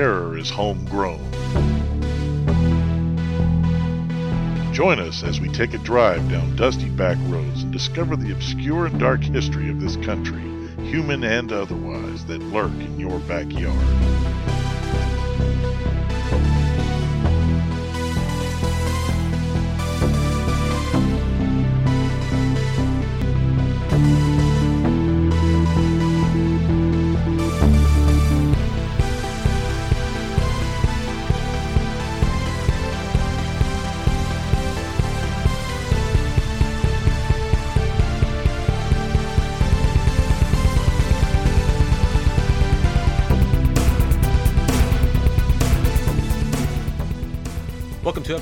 Terror is homegrown. Join us as we take a drive down dusty back roads and discover the obscure and dark history of this country, human and otherwise, that lurk in your backyard.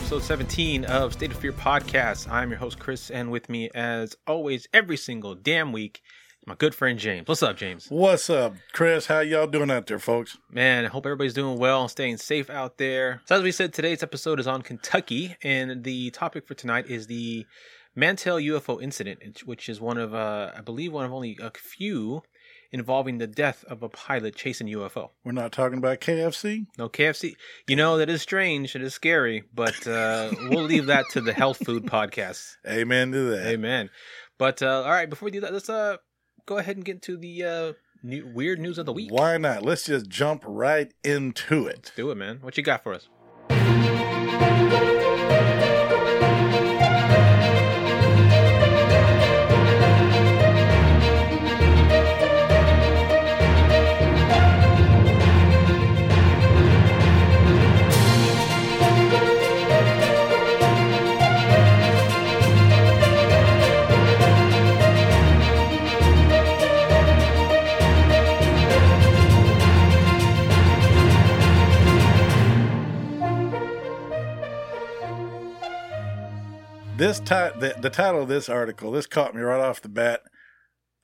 Episode 17 of State of Fear podcast. I'm your host Chris, and with me, as always, every single damn week, my good friend James. What's up, James? What's up, Chris? How y'all doing out there, folks? Man, I hope everybody's doing well, staying safe out there. So, as we said, today's episode is on Kentucky, and the topic for tonight is the Mantell UFO incident, which is one of, uh, I believe, one of only a few involving the death of a pilot chasing UFO. We're not talking about KFC. No KFC. You know that is strange. It is scary, but uh, we'll leave that to the health food podcast. Amen to that. Amen. But uh, all right, before we do that, let's uh, go ahead and get to the uh, new, weird news of the week. Why not? Let's just jump right into it. Do it, man. What you got for us? The, the title of this article, this caught me right off the bat.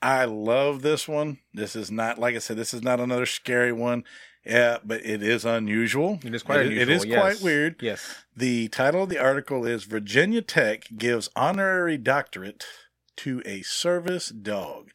I love this one. This is not, like I said, this is not another scary one. Yeah, but it is unusual. It is quite It- unusual. It is yes. quite weird. Yes. The title of the article is Virginia Tech gives honorary doctorate to a service dog.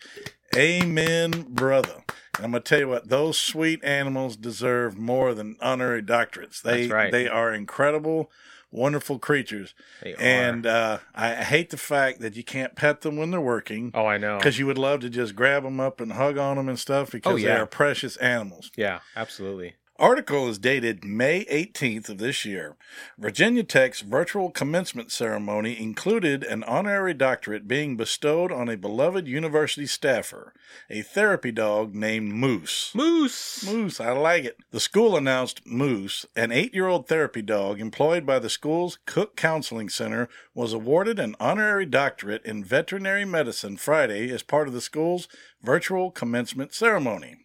Amen, brother. And I'm gonna tell you what; those sweet animals deserve more than honorary doctorates. They That's right. they are incredible, wonderful creatures. They. And uh, I hate the fact that you can't pet them when they're working oh, I know. because you would love to just grab them up and hug on them and stuff because Oh, they are precious animals. Yeah, absolutely. Article is dated May 18th of this year. Virginia Tech's virtual commencement ceremony included an honorary doctorate being bestowed on a beloved university staffer, a therapy dog named Moose. Moose. Moose, I like it. The school announced Moose, an eight year old therapy dog employed by the school's Cook Counseling Center, was awarded an honorary doctorate in veterinary medicine Friday as part of the school's virtual commencement ceremony.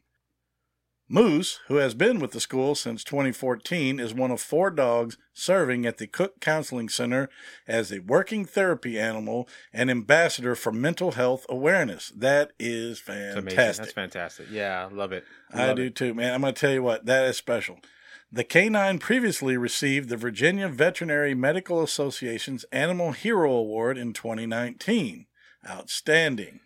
Moose, who has been with the school since 2014, is one of four dogs serving at the Cook Counseling Center as a working therapy animal and ambassador for mental health awareness. That is fantastic. That's fantastic. Yeah, I love it. I love do it. too, man. I'm going to tell you what, that is special. The canine previously received the Virginia Veterinary Medical Association's Animal Hero Award in 2019. Outstanding.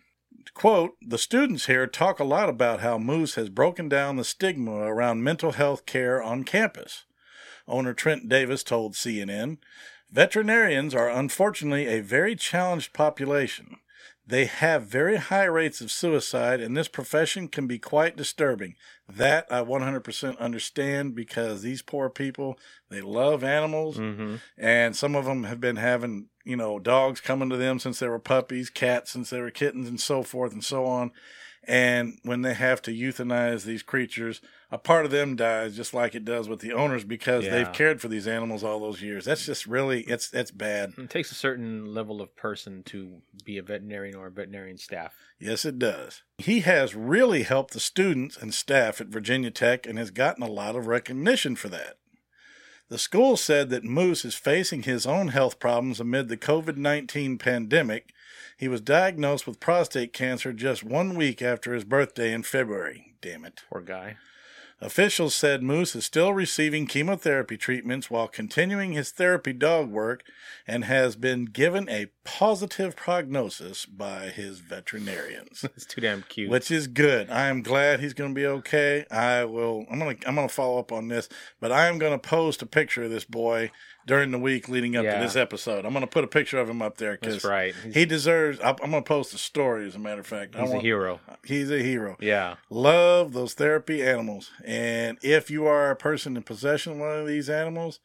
Quote, the students here talk a lot about how Moose has broken down the stigma around mental health care on campus. Owner Trent Davis told CNN, veterinarians are unfortunately a very challenged population. They have very high rates of suicide, and this profession can be quite disturbing. That I 100% understand because these poor people, they love animals, Mm-hmm. and some of them have been having, you know, dogs coming to them since they were puppies, cats since they were kittens, and so forth and so on. And when they have to euthanize these creatures, a part of them dies just like it does with the owners because Yeah. they've cared for these animals all those years. That's just really, it's, it's bad. It takes a certain level of person to be a veterinarian or a veterinarian staff. Yes, it does. He has really helped the students and staff at Virginia Tech and has gotten a lot of recognition for that. The school said that Moose is facing his own health problems amid the COVID 19 pandemic. He was diagnosed with prostate cancer just one week after his birthday in February. Damn it. Poor guy. Officials said Moose is still receiving chemotherapy treatments while continuing his therapy dog work and has been given a positive prognosis by his veterinarians. It's too damn cute. which is good. I am glad he's going to be okay. I will. I'm gonna. I'm gonna follow up on this, but I am going to post a picture of this boy during the week leading up Yeah. to this episode. I'm going to put a picture of him up there That's because right. He's, he deserves. I'm going to post a story. As a matter of fact, he's a hero. He's a hero. Yeah. Love those therapy animals, and if you are a person in possession of one of these animals.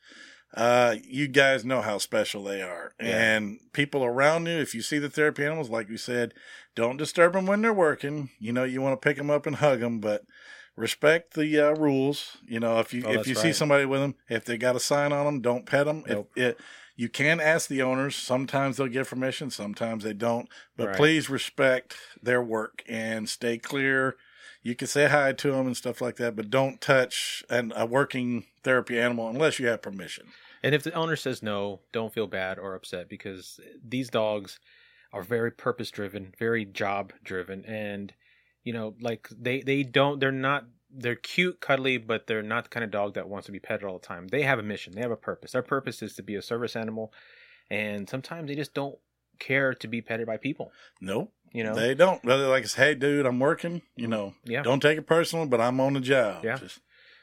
Uh, you guys know how special they are, Yeah. and people around you. If you see the therapy animals, like we said, don't disturb them when they're working. You know, you want to pick them up and hug them, but respect the uh, rules. You know, if you Oh, if you see somebody with them, if they got a sign on them, don't pet them. Nope. If it, you can ask the owners. Sometimes they'll give permission, sometimes they don't. But Right. please respect their work and stay clear. You can say hi to them and stuff like that, but don't touch an, a working therapy animal unless you have permission. And if the owner says no, don't feel bad or upset because these dogs are very purpose driven, very job driven, and you know, like they they don't they're not they're cute, cuddly, but they're not the kind of dog that wants to be petted all the time. They have a mission. They have a purpose. Their purpose is to be a service animal, and sometimes they just don't care to be petted by people. Nope. You know, They don't. They're like, it's hey, dude, I'm working. You know, yeah, don't take it personal, but I'm on the job. Yeah. Just-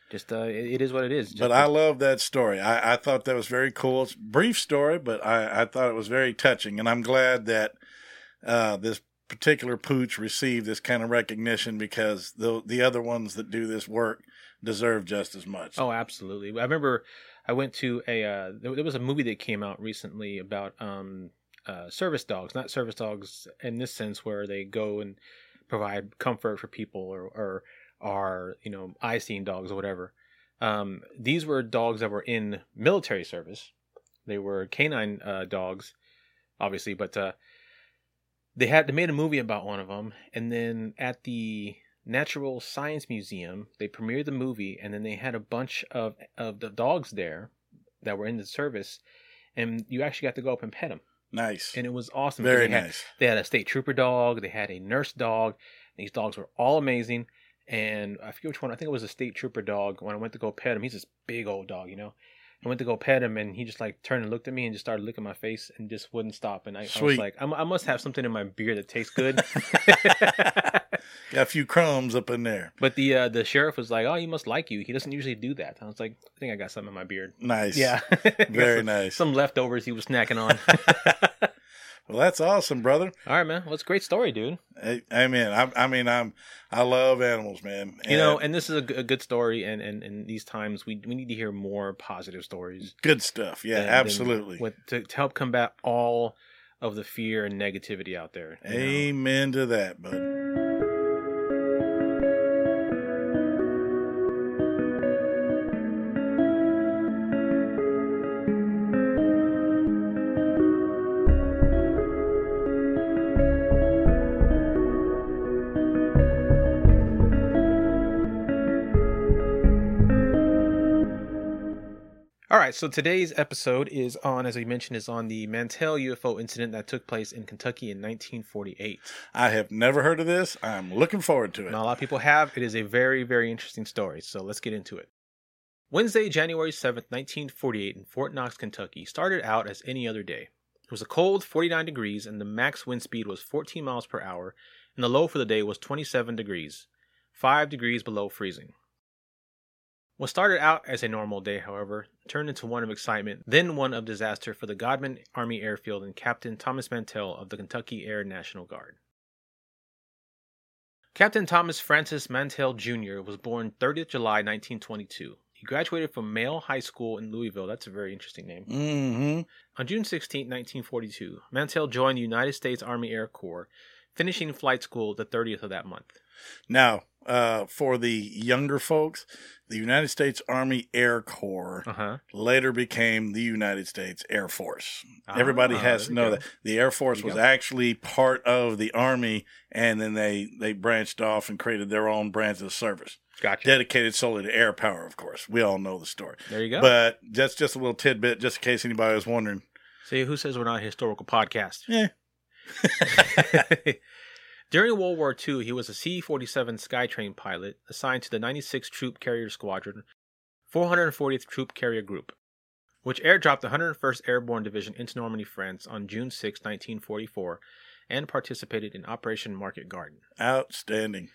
just uh, it, it is what it is. Just, but I love that story. I, I thought that was very cool. It's a brief story, but I, I thought it was very touching, and I'm glad that uh, this particular pooch received this kind of recognition because the the other ones that do this work deserve just as much. Oh, absolutely. I remember I went to a uh, there, there was a movie that came out recently about um, uh, service dogs, not service dogs in this sense where they go and provide comfort for people or or are you know eye seeing dogs or whatever. Um, these were dogs that were in military service. They were canine uh, dogs, obviously, but uh, they had they made a movie about one of them, and then at the Natural Science Museum, they premiered the movie, and then they had a bunch of of the dogs there that were in the service, and you actually got to go up and pet them, nice, and it was awesome. very they had, nice. They had a state trooper dog, they had a nurse dog. These dogs were all amazing, and I forget which one. I think it was a state trooper dog. When I went to go pet him, he's this big old dog, you know. I went to go pet him, and he just like turned and looked at me and just started licking my face and just wouldn't stop. And I, I was like, I must have something in my beard that tastes good. Got a few crumbs up in there. But the uh, the sheriff was like, "Oh, he must like you. He doesn't usually do that." I was like, "I think I got something in my beard." Nice. Yeah, Very some, nice. Some leftovers he was snacking on. Well, that's awesome, brother. All right, man. Well, it's a great story, dude. I, I mean, I, I mean, I'm, I love animals, man. You know, and this is a, g- a good story, and, and and these times we we need to hear more positive stories. good stuff. Yeah, than- than absolutely. With, to, to help combat all of the fear and negativity out there. you know? Amen to that, bud. Right, so today's episode is on, as we mentioned, is on the Mantell UFO incident that took place in Kentucky in 1948. I have never heard of this. I'm looking forward to it. Not a lot of people have. It is a very, very interesting story. So let's get into it. Wednesday, January 7th, 1948, in Fort Knox, Kentucky, started out as any other day. It was a cold 49 degrees, and the max wind speed was 14 miles per hour, and the low for the day was 27 degrees, 5 degrees below freezing. What started out as a normal day, however, turned into one of excitement, then one of disaster for the Godman Army Airfield and Captain Thomas Mantell of the Kentucky Air National Guard. Captain Thomas Francis Mantell Jr. was born 30th July 1922. He graduated from Male High School in Louisville. That's a very interesting name. Mm-hmm. On June 16, 1942, Mantell joined the United States Army Air Corps, finishing flight school the 30th of that month. Now, uh, for the younger folks, the United States Army Air Corps Uh huh. later became the United States Air Force. Everybody Ah, has to know that the Air Force was go. actually part of the Army, and then they they branched off and created their own branch of service, Gotcha. dedicated solely to air power. Of course, we all know the story. there you go. But that's just a little tidbit, just in case anybody was wondering. See, who says we're not a historical podcast? Yeah. During World War II, he was a C 47 Skytrain pilot assigned to the 96th Troop Carrier Squadron, 440th Troop Carrier Group, which airdropped the 101st Airborne Division into Normandy, France on June 6, 1944, and participated in Operation Market Garden. Outstanding.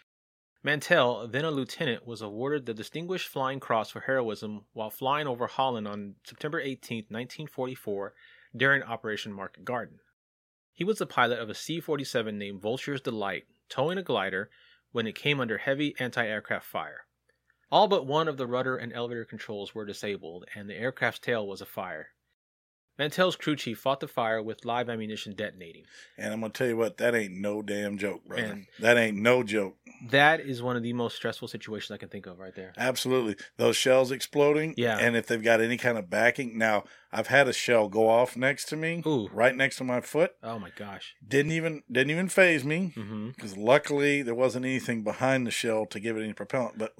Mantell, then a lieutenant, was awarded the Distinguished Flying Cross for heroism while flying over Holland on September 18, 1944, during Operation Market Garden. He was the pilot of a C 47 named Vulture's Delight, towing a glider when it came under heavy anti aircraft fire. All but one of the rudder and elevator controls were disabled, and the aircraft's tail was afire. Mantell's crew chief fought the fire with live ammunition detonating. And I'm gonna tell you what, that ain't no damn joke, brother. And- that ain't no joke. That is one of the most stressful situations I can think of right there. Absolutely. Those shells exploding. Yeah. And if they've got any kind of backing. Now, I've had a shell go off next to me, Ooh. right next to my foot. Oh my gosh. Didn't even didn't even faze me Mm-hmm. because luckily there wasn't anything behind the shell to give it any propellant. But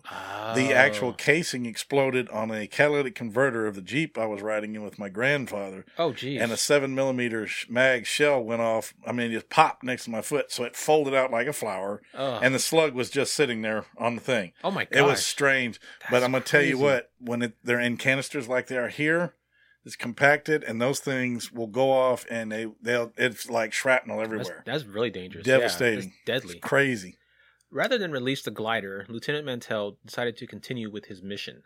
the actual casing exploded on a catalytic converter of the Jeep I was riding in with my grandfather, Oh geez. and a seven millimeter mag shell went off. I mean, it just popped next to my foot, so it folded out like a flower, Ugh. and the slug was just sitting there on the thing. oh my gosh. It was strange, but I'm gonna tell you what: when it, they're in canisters like they are here, it's compacted, and those things will go off, and they they'll it's like shrapnel everywhere. that's really dangerous. Yeah, Devastating. that's deadly. It's crazy. Rather than release the glider, Lieutenant Mantell decided to continue with his mission.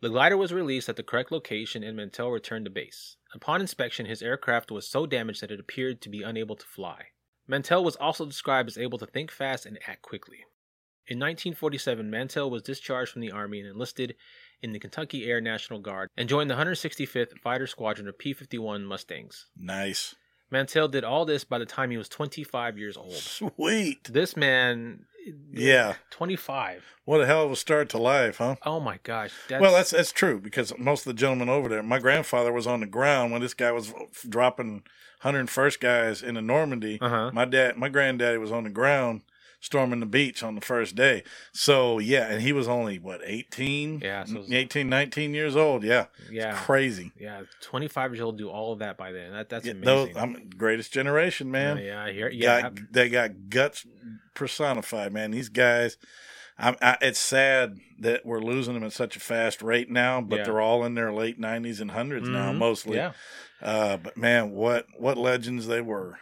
The glider was released at the correct location and Mantell returned to base. Upon inspection, his aircraft was so damaged that it appeared to be unable to fly. Mantell was also described as able to think fast and act quickly. In 1947, Mantell was discharged from the Army and enlisted in the Kentucky Air National Guard and joined the 165th Fighter Squadron of P 51 Mustangs. Nice, Mantell did all this by the time he was 25 years old. sweet. This man, Yeah, 25. what a hell of a start to life, huh? Oh my gosh. That's, well, that's that's true because most of the gentlemen over there. My grandfather was on the ground when this guy was dropping 101st guys into Normandy. Uh-huh. My dad, my granddaddy was on the ground storming the beach on the first day. So yeah, and he was only what 18, Yeah, so 18, 19 years old. Yeah, yeah. crazy. Yeah, 25 years old do all of that by then. That that's Yeah, amazing. those, I'm greatest generation, man. Yeah, yeah, I hear. Yeah, got, they got guts personified, man. These guys, I'm, I, it's sad that we're losing them at such a fast rate now, but Yeah. they're all in their late 90s and 100s now, Mhm. mostly. Yeah. Uh, but man, what what legends they were.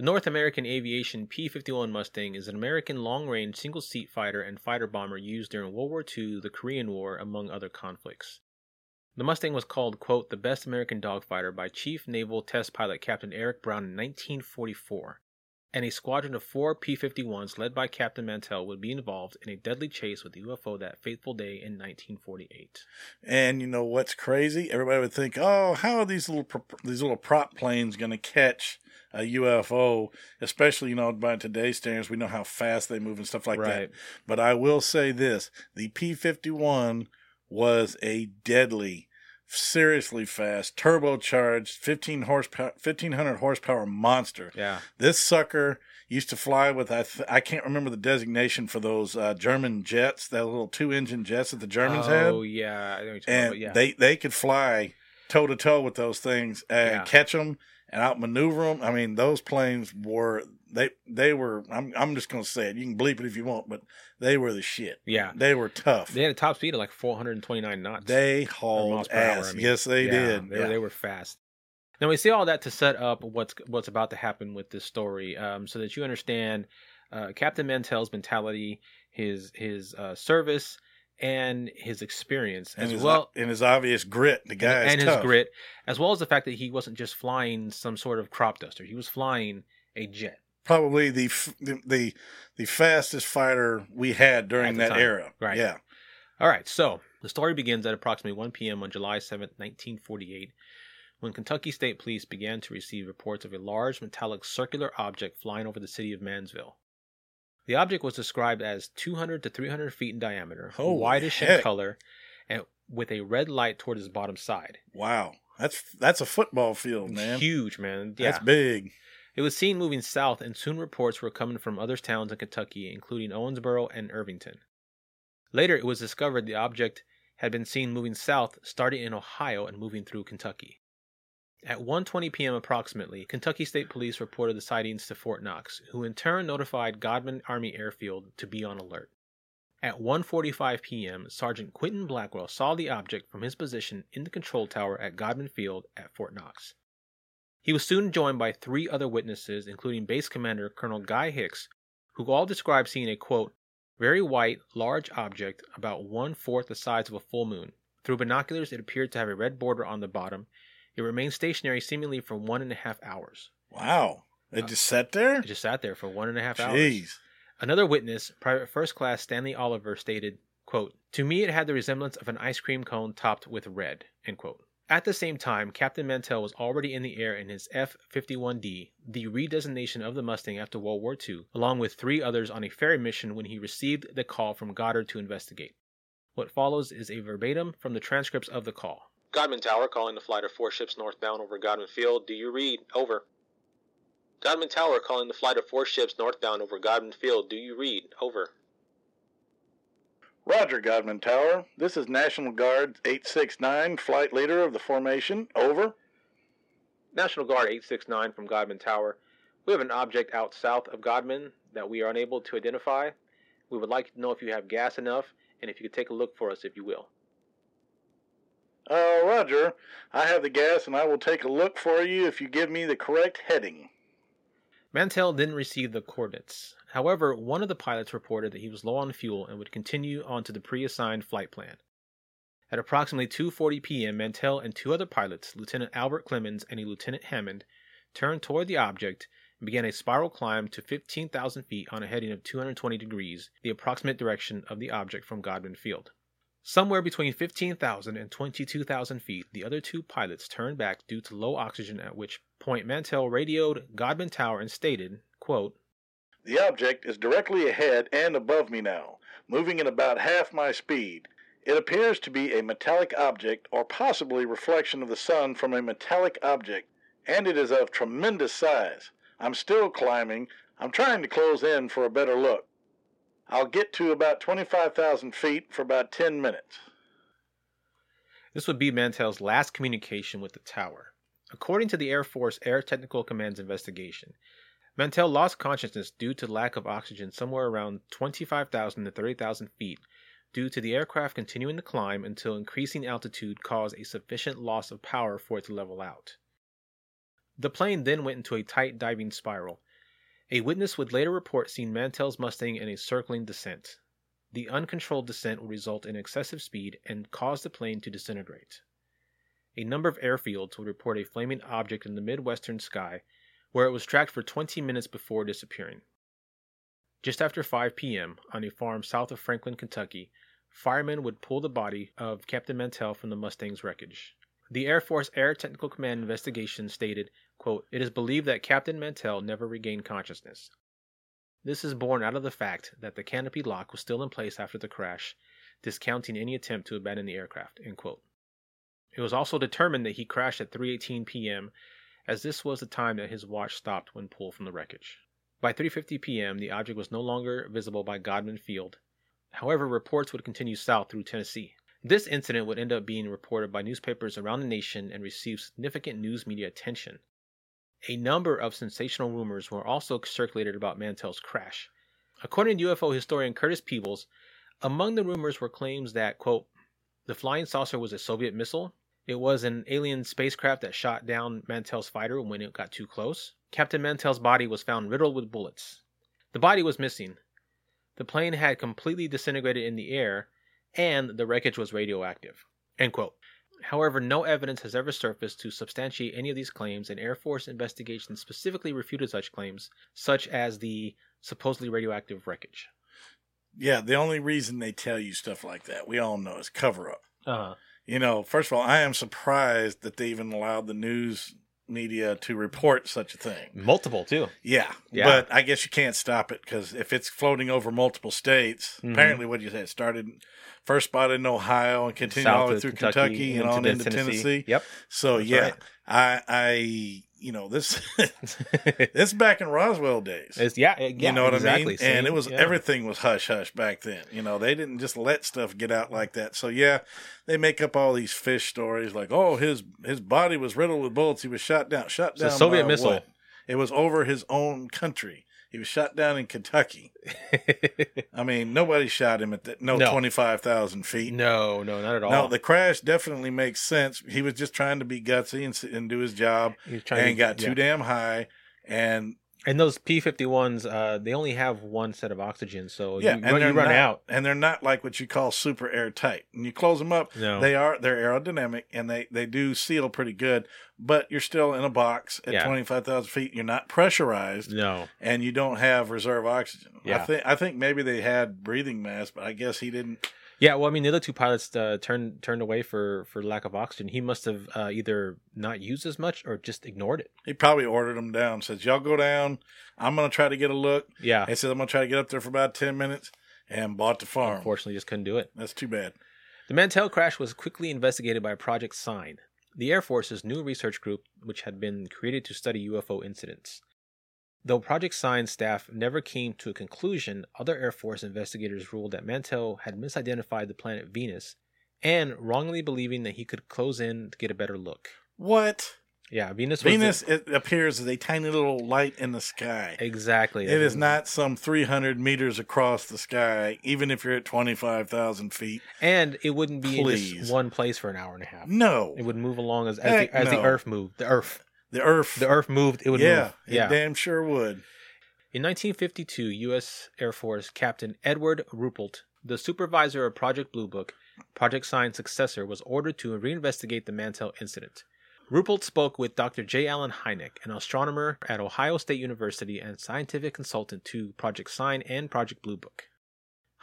The North American Aviation P 51 Mustang is an American long range single seat fighter and fighter bomber used during World War II, the Korean War, among other conflicts. The Mustang was called, quote, the best American dogfighter by Chief Naval Test Pilot Captain Eric Brown in 1944, and a squadron of four P 51s led by Captain Mantell would be involved in a deadly chase with the UFO that fateful day in 1948. And you know what's crazy? Everybody would think, "Oh, how are these little these little prop planes going to catch a UFO?" Especially, you know, by today's standards, we know how fast they move and stuff like Right. that. But I will say this: the P fifty one was a deadly, seriously fast, turbocharged, fifteen horsepower, fifteen hundred horsepower monster. Yeah. This sucker used to fly with I th- I can't remember the designation for those uh, German jets, that little two engine jets that the Germans had oh, yeah. I know what you're and about, yeah. they they could fly toe to toe with those things and Yeah. catch them and outmaneuver them. I mean, those planes were they they were. I'm I'm just gonna say it. You can bleep it if you want, but they were the shit. yeah. They were tough. They had a top speed of like 429 knots. They hauled per hour, ass. I mean. yes, they Yeah, did. They, Yeah. were, they were fast. Now we see all that to set up what's what's about to happen with this story, um, so that you understand uh, Captain Mantell's mentality, his his uh, service, and his experience, and as his, well, and his obvious grit. The guy is and tough. his grit, as well as the fact that he wasn't just flying some sort of crop duster; he was flying a jet. Probably the, the the the fastest fighter we had during that time. era. Right. Yeah. All right, so the story begins at approximately 1 p.m. on July 7th, 1948, when Kentucky State Police began to receive reports of a large metallic circular object flying over the city of Maysville. The object was described as 200 to 300 feet in diameter, oh, Holy whitish in color, and with a red light toward its bottom side. Wow. That's that's a football field, man. Huge, man. Yeah. That's big. It was seen moving south, and soon reports were coming from other towns in Kentucky, including Owensboro and Irvington. Later, it was discovered the object had been seen moving south, starting in Ohio and moving through Kentucky. At 1:20 p.m. approximately, Kentucky State Police reported the sightings to Fort Knox, who in turn notified Godman Army Airfield to be on alert. At 1:45 p.m., Sergeant Quinton Blackwell saw the object from his position in the control tower at Godman Field at Fort Knox. He was soon joined by three other witnesses, including Base Commander Colonel Guy Hix, who all described seeing a quote, very white, large object about one fourth the size of a full moon. Through binoculars, it appeared to have a red border on the bottom. It remained stationary seemingly for one and a half hours. Wow. It uh, just sat there? It just sat there for one and a half hours. Another witness, Private First Class Stanley Oliver, stated, quote, To me, it had the resemblance of an ice cream cone topped with red. End quote. At the same time, Captain Mantell was already in the air in his F 51D, the redesignation of the Mustang after World War II, along with three others on a ferry mission when he received the call from Goddard to investigate. What follows is a verbatim from the transcripts of the call. Godman Tower calling the flight of four ships northbound over Godman Field. Do you read? Over. Godman Tower calling the flight of four ships northbound over Godman Field. Do you read? Over. Roger, Godman Tower. This is National Guard 869, flight leader of the formation. Over. National Guard 869 from Godman Tower. We have an object out south of Godman that we are unable to identify. We would like to know if you have gas enough and if you could take a look for us if you will. Uh, Roger. I have the gas and I will take a look for you if you give me the correct heading. Mantell didn't receive the coordinates. However, one of the pilots reported that he was low on fuel and would continue on to the pre-assigned flight plan. At approximately 2:40 p.m., Mantell and two other pilots, Lieutenant Albert Clements and a Lieutenant Hammond, turned toward the object and began a spiral climb to 15,000 feet on a heading of 220 degrees, the approximate direction of the object from Godman Field. Somewhere between 15,000 and 22,000 feet, the other two pilots turned back due to low oxygen, at which point Mantell radioed Godman Tower and stated, quote, The object is directly ahead and above me now, moving at about half my speed. It appears to be a metallic object or possibly reflection of the sun from a metallic object, and it is of tremendous size. I'm still climbing. I'm trying to close in for a better look. I'll get to about 25,000 feet for about 10 minutes. This would be Mantell's last communication with the tower. According to the Air Force Air Technical Command's investigation, Mantell lost consciousness due to lack of oxygen somewhere around 25,000 to 30,000 feet due to the aircraft continuing to climb until increasing altitude caused a sufficient loss of power for it to level out. The plane then went into a tight diving spiral. A witness would later report seeing Mantell's Mustang in a circling descent. The uncontrolled descent would result in excessive speed and cause the plane to disintegrate. A number of airfields would report a flaming object in the midwestern sky, where it was tracked for 20 minutes before disappearing. Just after 5 p.m., on a farm south of Franklin, Kentucky, firemen would pull the body of Captain Mantell from the Mustang's wreckage. The Air Force Air Technical Command investigation stated, quote, It is believed that Captain Mantell never regained consciousness. This is borne out of the fact that the canopy lock was still in place after the crash, discounting any attempt to abandon the aircraft. It was also determined that he crashed at 3:18 p.m., as this was the time that his watch stopped when pulled from the wreckage. By 3:50 p.m., the object was no longer visible by Godman Field. However, reports would continue south through Tennessee. This incident would end up being reported by newspapers around the nation and receive significant news media attention. A number of sensational rumors were also circulated about Mantell's crash. According to UFO historian Curtis Peebles, among the rumors were claims that, quote, the flying saucer was a Soviet missile, it was an alien spacecraft that shot down Mantell's fighter when it got too close. Captain Mantell's body was found riddled with bullets. The body was missing. The plane had completely disintegrated in the air, and the wreckage was radioactive. End quote. However, no evidence has ever surfaced to substantiate any of these claims, and Air Force investigations specifically refuted such claims, such as the supposedly radioactive wreckage. Yeah, the only reason they tell you stuff like that, we all know, is cover up. Uh-huh. You know, first of all, I am surprised that they even allowed the news media to report such a thing. Multiple, too. Yeah, Yeah. but I guess you can't stop it because if it's floating over multiple states, Mhm. apparently, what you said, it started first spot in Ohio and continued all the way through Kentucky, and on into Tennessee. Yep. So That's yeah, right. I I you know this this back in Roswell days. It's, yeah, yeah, you know what exactly. I mean? Same- and it was yeah. everything was hush hush back then. You know, they didn't just let stuff get out like that. So yeah, they make up all these fish stories like, oh, his his body was riddled with bullets. He was shot down. Shot down. Soviet missile. what? It was over his own country. He was shot down in Kentucky. I mean, nobody shot him at the, no, No. twenty five thousand feet. no, no, not at all. No, the crash definitely makes sense. He was just trying to be gutsy and, and do his job, He was trying and to- got too damn high. And And those P fifty ones, uh, they only have one set of oxygen, so yeah, you, and run, you run not, out. and they're not like what you call super airtight. And you close them up, No. they are they're aerodynamic and they they do seal pretty good. But you're still in a box at Yeah. twenty five thousand feet. You're not pressurized, No, and you don't have reserve oxygen. I Yeah. think I think maybe they had breathing masks, but I guess he didn't. Yeah. Well, I mean, the other two pilots uh, turned turned away for for lack of oxygen. He must have uh, either not used as much or just ignored it. He probably ordered them down. Says y'all go down. I'm gonna try to get a look. Yeah, He said I'm gonna try to get up there for about ten minutes, and bought the farm. unfortunately, just couldn't do it. That's too bad. The Mantell crash was quickly investigated by Project Sign, the Air Force's new research group which had been created to study UFO incidents. Though Project Sign staff never came to a conclusion, other Air Force investigators ruled that Mantell had misidentified the planet Venus and wrongly believing that he could close in to get a better look. What? Yeah, Venus Venus the- it appears as a tiny little light in the sky. exactly. It is not some 300 meters across the sky, even if you're at 25,000 feet. and it wouldn't be in Please. just one place for an hour and a half. No, It would move along as as, the, as the. Earth moved. The Earth, the Earth. the Earth moved. It would yeah, move. it Yeah, damn sure would. In 1952, U.S. Air Force Captain Edward Ruppelt, the supervisor of Project Blue Book, Project Sign's successor, was ordered to reinvestigate the Mantell incident. Ruppelt spoke with Dr. J. Allen Hynek, an astronomer at Ohio State University and scientific consultant to Project Sign and Project Blue Book.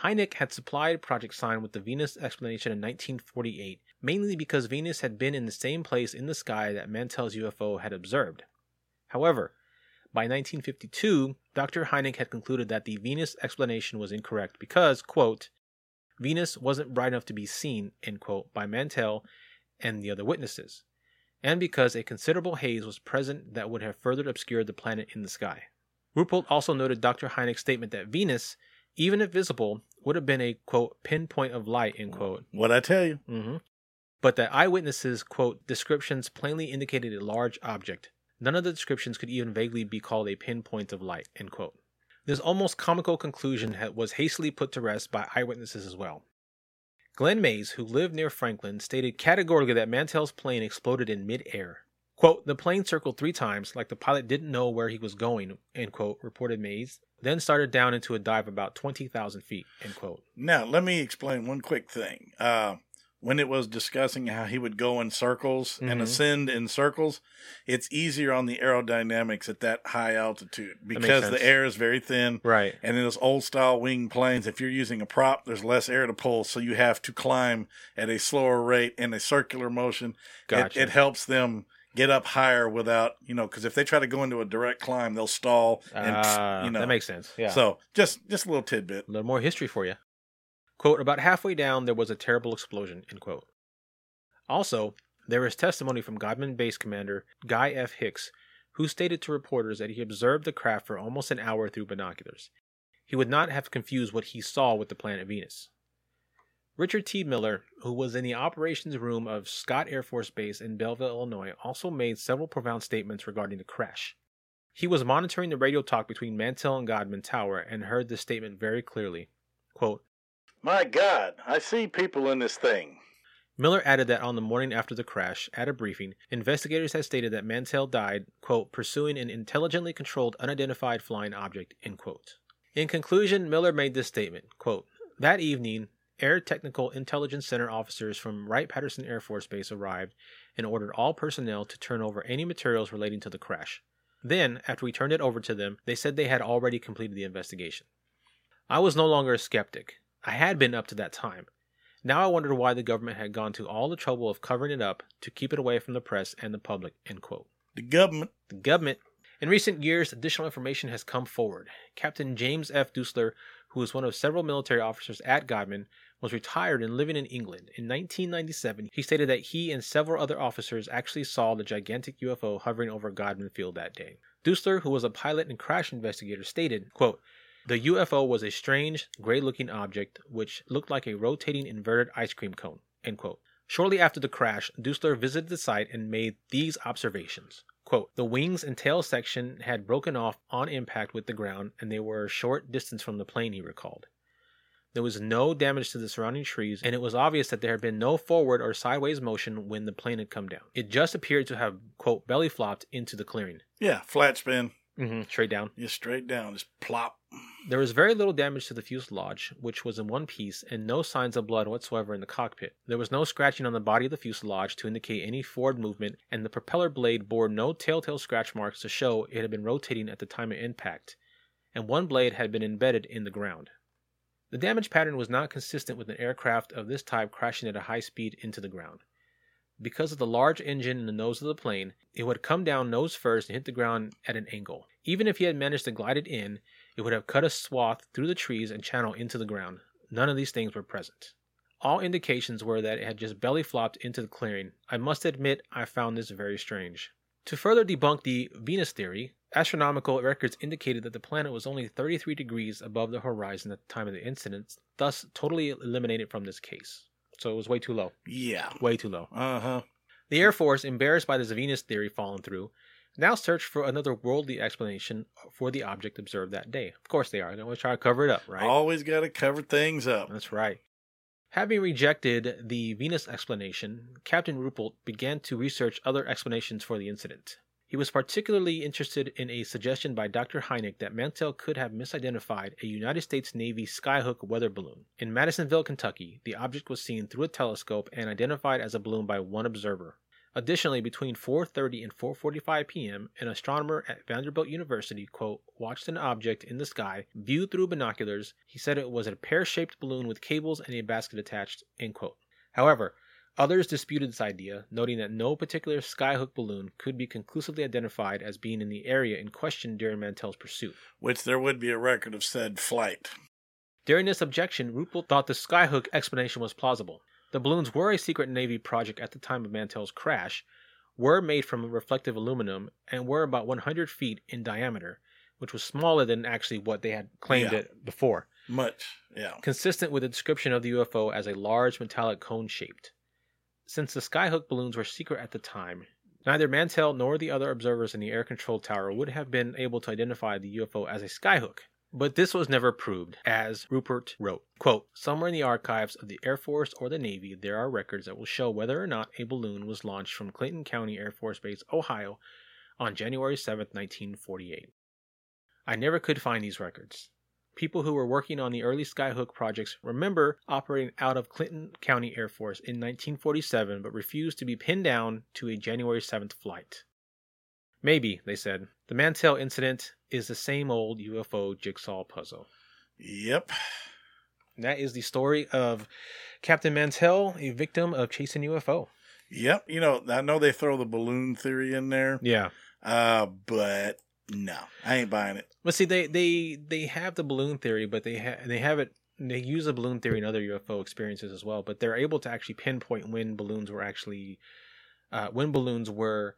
Hynek had supplied Project Sign with the Venus explanation in 1948, mainly because Venus had been in the same place in the sky that Mantell's UFO had observed. However, by 1952, Dr. Hynek had concluded that the Venus explanation was incorrect because, quote, Venus wasn't bright enough to be seen, end quote, by Mantell and the other witnesses, and because a considerable haze was present that would have further obscured the planet in the sky. Ruppelt also noted Dr. Hynek's statement that Venus, even if visible, would have been a, quote, pinpoint of light, end quote, What I tell you? hmm But that eyewitnesses, quote, descriptions plainly indicated a large object. None of the descriptions could even vaguely be called a pinpoint of light, end quote. This almost comical conclusion was hastily put to rest by eyewitnesses as well. Glenn Mays, who lived near Franklin, stated categorically that Mantell's plane exploded in mid-air. Quote, the plane circled three times, like the pilot didn't know where he was going, end quote, reported Mays, then started down into a dive about 20,000 feet, end quote. Now, let me explain one quick thing. Uh, when it was discussing how he would go in circles and Mhm. ascend in circles, it's easier on the aerodynamics at that high altitude because the air is very thin. Right. And in those old style wing planes, if you're using a prop, there's less air to pull, so you have to climb at a slower rate in a circular motion. It, Gotcha. it helps them get up higher without, you know, because if they try to go into a direct climb, they'll stall and Ah, you know. that makes sense. Yeah. So just just a little tidbit. A little more history for you. Quote, about halfway down, there was a terrible explosion, end quote. Also, there is testimony from Godman Base Commander Guy F. Hix, who stated to reporters that he observed the craft for almost an hour through binoculars. He would not have confused what he saw with the planet Venus. Richard T. Miller, who was in the operations room of Scott Air Force Base in Belleville, Illinois, also made several profound statements regarding the crash. He was monitoring the radio talk between Mantell and Godman Tower and heard this statement very clearly. Quote, My God, I see people in this thing. Miller added that on the morning after the crash, at a briefing, investigators had stated that Mantell died, quote, pursuing an intelligently controlled unidentified flying object, end quote. In conclusion, Miller made this statement, quote, That evening, Air Technical Intelligence Center officers from Wright Patterson Air Force Base arrived and ordered all personnel to turn over any materials relating to the crash. Then, after we turned it over to them, they said they had already completed the investigation. I was no longer a skeptic. I had been up to that time. Now I wondered why the government had gone to all the trouble of covering it up to keep it away from the press and the public. End quote. The government. The government. In recent years, additional information has come forward. Captain James F. Duesler, who was one of several military officers at Godman, was retired and living in England. In 1997, he stated that he and several other officers actually saw the gigantic UFO hovering over Godman Field that day. Duesler, who was a pilot and crash investigator, stated, quote, the UFO was a strange, gray looking object which looked like a rotating inverted ice cream cone. End quote. Shortly after the crash, Duesler visited the site and made these observations. Quote, the wings and tail section had broken off on impact with the ground and they were a short distance from the plane, he recalled. There was no damage to the surrounding trees, and it was obvious that there had been no forward or sideways motion when the plane had come down. It just appeared to have, quote, belly flopped into the clearing. Yeah, flat spin. Mm-hmm, straight down. Just straight down. Just plop. There was very little damage to the fuselage, which was in one piece, and no signs of blood whatsoever in the cockpit. There was no scratching on the body of the fuselage to indicate any forward movement, and the propeller blade bore no telltale scratch marks to show it had been rotating at the time of impact, and one blade had been embedded in the ground. The damage pattern was not consistent with an aircraft of this type crashing at a high speed into the ground. Because of the large engine in the nose of the plane, it would come down nose first and hit the ground at an angle. Even if he had managed to glide it in, it would have cut a swath through the trees and channel into the ground. None of these things were present. All indications were that it had just belly flopped into the clearing. I must admit, I found this very strange. To further debunk the Venus theory, astronomical records indicated that the planet was only 33 degrees above the horizon at the time of the incident, thus totally eliminated from this case. So it was way too low. Yeah. Way too low. Uh huh. The Air Force, embarrassed by this Venus theory falling through, now search for another worldly explanation for the object observed that day. Of course they are. They always try to cover it up, right? Always got to cover things up. That's right. Having rejected the Venus explanation, Captain Ruppelt began to research other explanations for the incident. He was particularly interested in a suggestion by Dr. Hynek that Mantell could have misidentified a United States Navy skyhook weather balloon. In Madisonville, Kentucky, the object was seen through a telescope and identified as a balloon by one observer. Additionally, between 4:30 and 4:45 p.m., an astronomer at Vanderbilt University, quote, watched an object in the sky viewed through binoculars. He said it was a pear-shaped balloon with cables and a basket attached, end quote. However, Others disputed this idea, noting that no particular skyhook balloon could be conclusively identified as being in the area in question during Mantell's pursuit. Which there would be a record of said flight. During this objection, Ruppelt thought the skyhook explanation was plausible. The balloons were a secret Navy project at the time of Mantell's crash, were made from reflective aluminum, and were about 100 feet in diameter, which was smaller than actually what they had claimed Yeah. it before. Much. Yeah. consistent with the description of the UFO as a large metallic cone shaped. Since the skyhook balloons were secret at the time, neither Mantell nor the other observers in the air control tower would have been able to identify the UFO as a skyhook. But this was never proved, as Ruppelt wrote. Quote, Somewhere in the archives of the Air Force or the Navy, there are records that will show whether or not a balloon was launched from Clinton County Air Force Base, Ohio, on January 7, 1948. I never could find these records. People who were working on the early Skyhook projects remember operating out of Clinton County Air Force in 1947 but refused to be pinned down to a January 7th flight. Maybe, they said, the Mantell incident is the same old UFO jigsaw puzzle. Yep. And that is the story of Captain Mantell, a victim of chasing UFO. Yep. You know, I know they throw the balloon theory in there, Yeah. uh, but no, I ain't buying it. But see, they they they have the balloon theory, but they ha- they have it. They use the balloon theory in other UFO experiences as well. But they're able to actually pinpoint when balloons were actually uh, when balloons were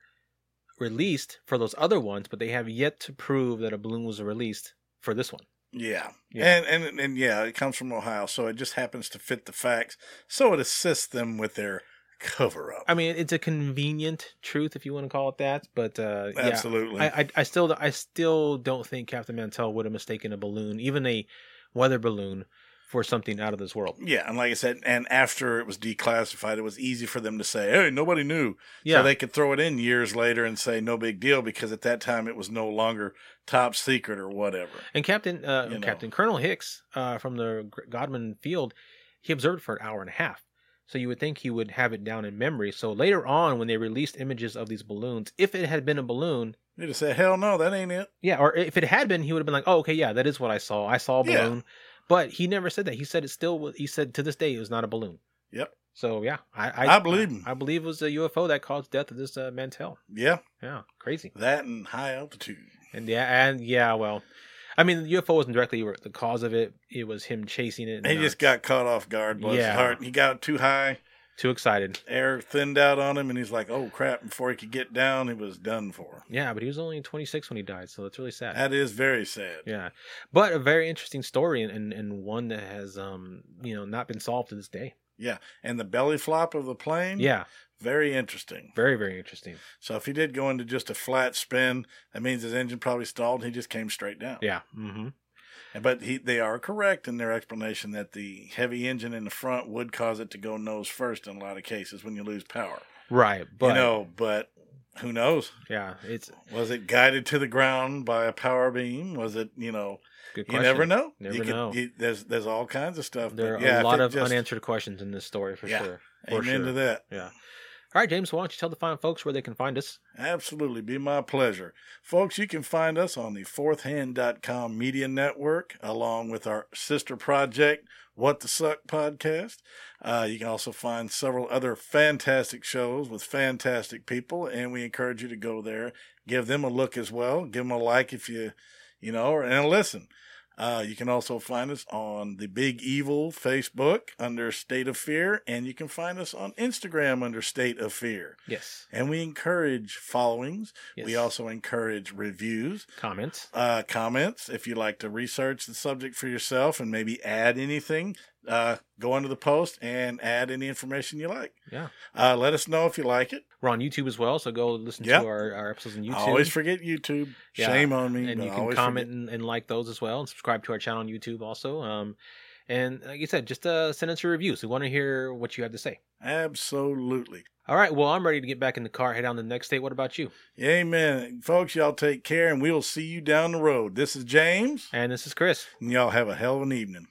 released for those other ones. But they have yet to prove that a balloon was released for this one. Yeah. Yeah. And, and and yeah, it comes from Ohio, so it just happens to fit the facts. So it assists them with their cover up. I mean, it's a convenient truth if you want to call it that. But uh, yeah, Absolutely. I, I I still I still don't think Captain Mantell would have mistaken a balloon, even a weather balloon, for something out of this world. yeah, and like I said, and after it was declassified, it was easy for them to say, "Hey, nobody knew." Yeah, So they could throw it in years later and say, "No big deal," because at that time it was no longer top secret or whatever. And Captain uh, You know. Captain Colonel Hix uh, from the Godman Field, he observed for an hour and a half. So you would think he would have it down in memory. So later on, when they released images of these balloons, if it had been a balloon, They just said, "Hell no, that ain't it." yeah, or if it had been, he would have been like, "Oh, okay, yeah, that is what I saw. I saw a Yeah. Balloon." But he never said that. He said it still. wa- He said to this day it was not a balloon. Yep. So yeah, I I, I believe him. I, believe it was a UFO that caused death of this uh, Mantell. Yeah, Yeah, crazy. that and high altitude. And yeah, and yeah, well, I mean, the UFO wasn't directly the cause of it. It was him chasing it. And, He just got caught off guard. Bless his Yeah. heart. He got too high. Too excited. Air thinned out on him, and he's like, "Oh crap!" Before he could get down, he was done for. Yeah, but he was only 26 when he died, so that's really sad. That is very sad. yeah, but a very interesting story and, and, and one that has um you know not been solved to this day. Yeah, and the belly flop of the plane. Yeah, very interesting. very very interesting. So if he did go into just a flat spin, that means his engine probably stalled. and He just came straight down. Yeah. Mm-hmm. But he, they are correct in their explanation that the heavy engine in the front would cause it to go nose first in a lot of cases when you lose power. Right, but you know, but who knows? yeah, it's Was it guided to the ground by a power beam? Was it, you know, good. you never know. Never you know. you- there's there's all kinds of stuff. There are yeah, a lot of just- unanswered questions in this story for Yeah. sure. For Amen sure. to that. Yeah. All right, James. Why don't you tell the fine folks where they can find us? Absolutely. Be my pleasure. Folks, you can find us on the fourthhand.com media network along with our sister project, What the Suck podcast. Uh, you can also find several other fantastic shows with fantastic people, and we encourage you to go there, give them a look as well, give them a like if you, you know, and listen. Uh, you can also find us on the Big Evil Facebook under State of Fear, and you can find us on Instagram under State of Fear. Yes. And we encourage followings. Yes. We also encourage reviews, Comments. uh, comments. If you'd like to research the subject for yourself and maybe add anything, uh, go under the post and add any information you like. Yeah. Uh, let us know if you like it. We're on YouTube as well, so go listen Yep. to our, our episodes on YouTube. I always forget YouTube. Yeah. Shame on me. and you can comment and, and like those as well, and subscribe to our channel on YouTube also. Um, and like you said, just uh, send us your reviews. We want to hear what you have to say. Absolutely. All right. Well, I'm ready to get back in the car, head on to the next state. What about you? Amen. Folks, y'all take care and we'll see you down the road. This is James, And this is Chris. and y'all have a hell of an evening.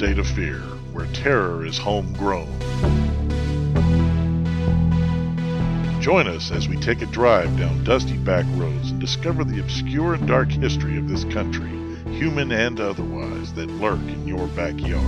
State of Fear, where terror is homegrown. Join us as we take a drive down dusty back roads and discover the obscure and dark history of this country, human and otherwise, that lurk in your backyard.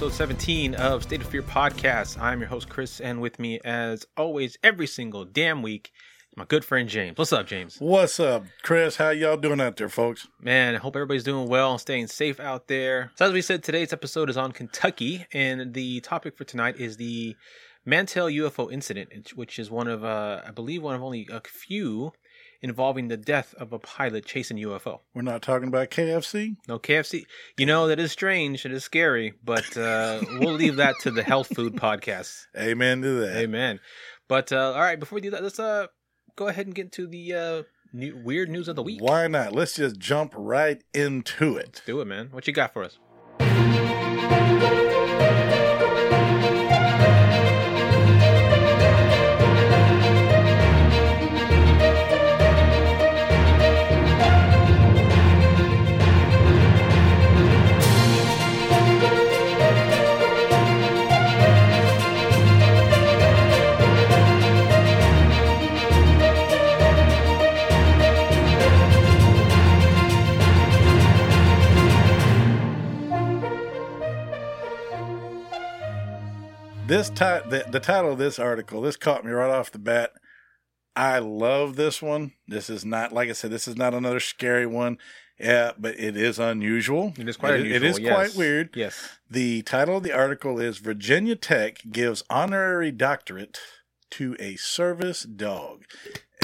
Episode 17 of State of Fear podcast. I'm your host, Chris, and with me, as always, every single damn week, my good friend James. What's up, James? What's up, Chris? How y'all doing out there, folks? Man, I hope everybody's doing well and staying safe out there. So, as we said, today's episode is on Kentucky, and the topic for tonight is the Mantell UFO incident, which is one of, uh, I believe, one of only a few involving the death of a pilot chasing UFO. We're not talking about KFC. No KFC. You know that is strange. It is scary, but uh, we'll leave that to the health food podcast. Amen to that. Amen. But uh, all right, before we do that, let's uh, go ahead and get into the uh, new, weird news of the week. Why not? Let's just jump right into it. Let's do it, man. What you got for us? This ti- the, the title of this article, this caught me right off the bat. I love this one. This is not, like I said, this is not another scary one. Yeah, but it is unusual. It is quite It- unusual. It is yes. quite weird. Yes. The title of the article is Virginia Tech gives honorary doctorate to a service dog.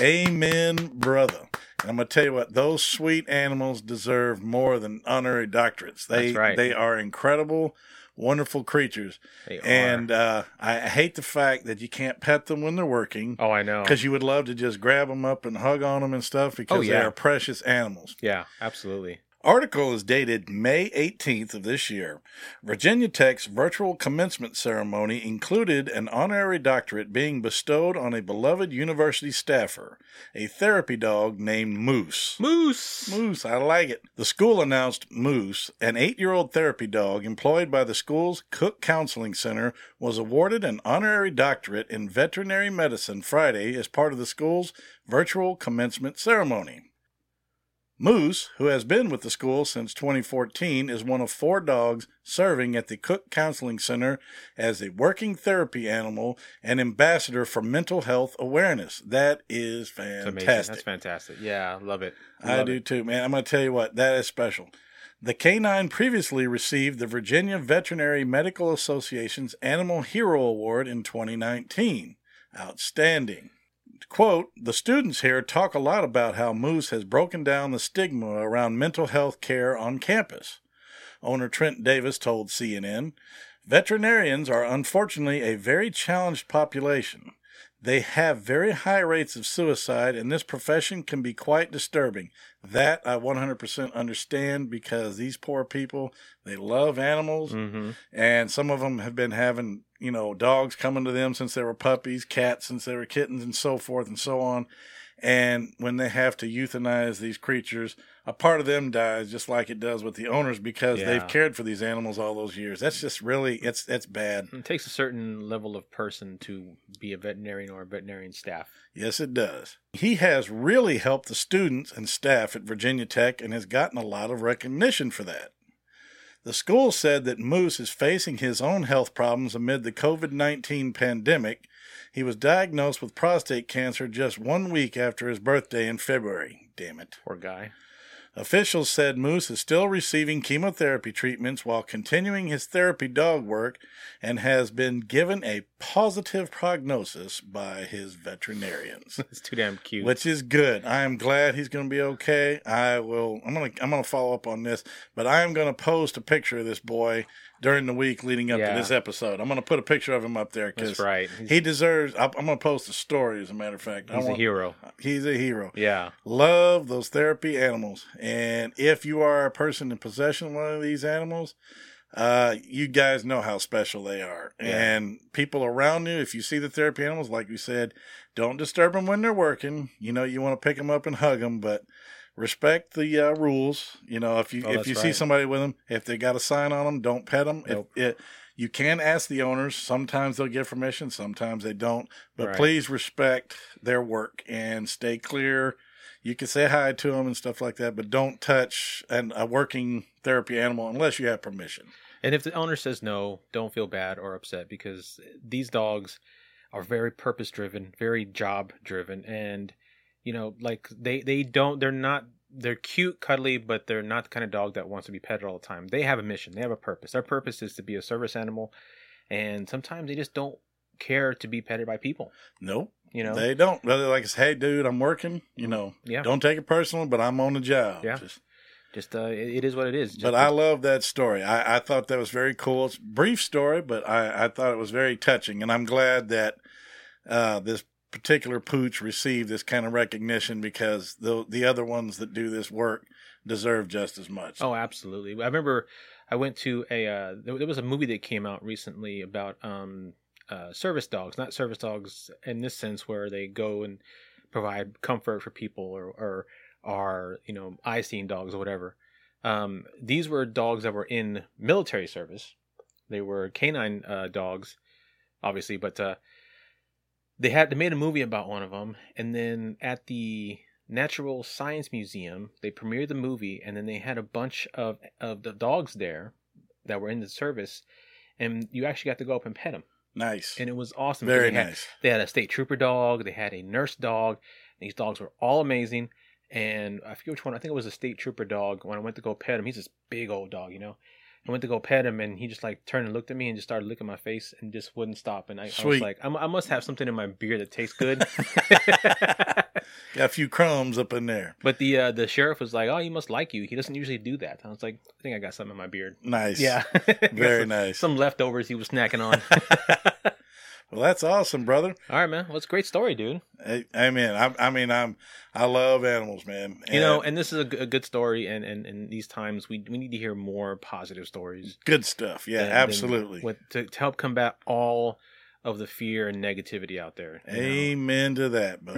Amen, brother. And I'm gonna tell you what; those sweet animals deserve more than honorary doctorates. They That's right. they are incredible, wonderful creatures. They. And uh, I hate the fact that you can't pet them when they're working oh, I know. because you would love to just grab them up and hug on them and stuff because Oh, yeah. they are precious animals. Yeah, absolutely. Article is dated May 18th of this year. Virginia Tech's virtual commencement ceremony included an honorary doctorate being bestowed on a beloved university staffer, a therapy dog named Moose. Moose. Moose, I like it. The school announced Moose, an eight year old therapy dog employed by the school's Cook Counseling Center, was awarded an honorary doctorate in veterinary medicine Friday as part of the school's virtual commencement ceremony. Moose, who has been with the school since 2014, is one of four dogs serving at the Cook Counseling Center as a working therapy animal and ambassador for mental health awareness. That is fantastic. That's fantastic. Yeah, love it. I love do it. too, man. I'm going to tell you what, that is special. The canine previously received the Virginia Veterinary Medical Association's Animal Hero Award in 2019. Outstanding. Quote, the students here talk a lot about how Moose has broken down the stigma around mental health care on campus. Owner Trent Davis told CNN, veterinarians are unfortunately a very challenged population. They have very high rates of suicide, and this profession can be quite disturbing. That I 100% understand because these poor people, they love animals, Mm-hmm. and some of them have been having, you know, dogs coming to them since they were puppies, cats since they were kittens, and so forth and so on. And when they have to euthanize these creatures, a part of them dies just like it does with the owners because Yeah. they've cared for these animals all those years. That's just really, it's, it's bad. It takes a certain level of person to be a veterinarian or a veterinarian staff. Yes, it does. He has really helped the students and staff at Virginia Tech and has gotten a lot of recognition for that. The school said that Moose is facing his own health problems amid the COVID 19 pandemic. He was diagnosed with prostate cancer just one week after his birthday in February. Damn it. Poor guy. Officials said Moose is still receiving chemotherapy treatments while continuing his therapy dog work and has been given a positive prognosis by his veterinarians It's too damn cute. which is good. I am glad he's going to be okay. I will. I'm gonna. I'm gonna follow up on this, but I am going to post a picture of this boy during the week leading up Yeah. to this episode. I'm going to put a picture of him up there because right. He's, he deserves. I'm going to post a story. As a matter of fact, he's a hero. He's a hero. Yeah. Love those therapy animals, and if you are a person in possession of one of these animals. Uh, you guys know how special they are, Yeah. and people around you. If you see the therapy animals, like we said, don't disturb them when they're working. You know, you want to pick them up and hug them, but respect the uh, rules. You know, if you Oh, if you see somebody with them, if they got a sign on them, don't pet them. Nope. If it, you can ask the owners. Sometimes they'll give permission, sometimes they don't. But Right. please respect their work and stay clear. You can say hi to them and stuff like that, but don't touch an, a working therapy animal unless you have permission. And if the owner says no, don't feel bad or upset because these dogs are very purpose driven, very job driven, and you know, like they they don't they're not they're cute, cuddly, but they're not the kind of dog that wants to be petted all the time. They have a mission. They have a purpose. Their purpose is to be a service animal, and sometimes they just don't care to be petted by people. Nope. You know, They don't. They're like, it's hey, dude, I'm working. You know, yeah, don't take it personal, but I'm on the job. Yeah. Just- just uh, it, it is what it is. Just but I love that story. I, I thought that was very cool. It's a brief story, but I, I thought it was very touching, and I'm glad that uh, this particular pooch received this kind of recognition because the the other ones that do this work deserve just as much. Oh, absolutely. I remember I went to a uh, there, there was a movie that came out recently about um, uh, service dogs, not service dogs in this sense where they go and provide comfort for people or or are you know eye seeing dogs or whatever. Um, these were dogs that were in military service. They were canine uh, dogs, obviously, but uh, they had they made a movie about one of them, and then at the Natural Science Museum, they premiered the movie, and then they had a bunch of of the dogs there that were in the service, and you actually got to go up and pet them, nice, and it was awesome. very they had, nice. They had a state trooper dog, they had a nurse dog. These dogs were all amazing, and I forget which one. I think it was a state trooper dog. When I went to go pet him, he's this big old dog, you know. I went to go pet him, and he just like turned and looked at me and just started licking my face and just wouldn't stop. And I, I was like, I must have something in my beer that tastes good. Got a few crumbs up in there. But the uh, the sheriff was like, "Oh, he must like you. He doesn't usually do that." I was like, "I think I got something in my beard." Nice. Yeah, Very some, nice. Some leftovers he was snacking on. Well, that's awesome, brother. All right, man. Well, it's a great story, dude. I, I mean, I, I mean, I'm, I love animals, man. You know, and this is a, g- a good story. And, and in these times, we we need to hear more positive stories. good stuff. Yeah, than- than absolutely. With, to, to help combat all of the fear and negativity out there. you know? Amen to that, bud.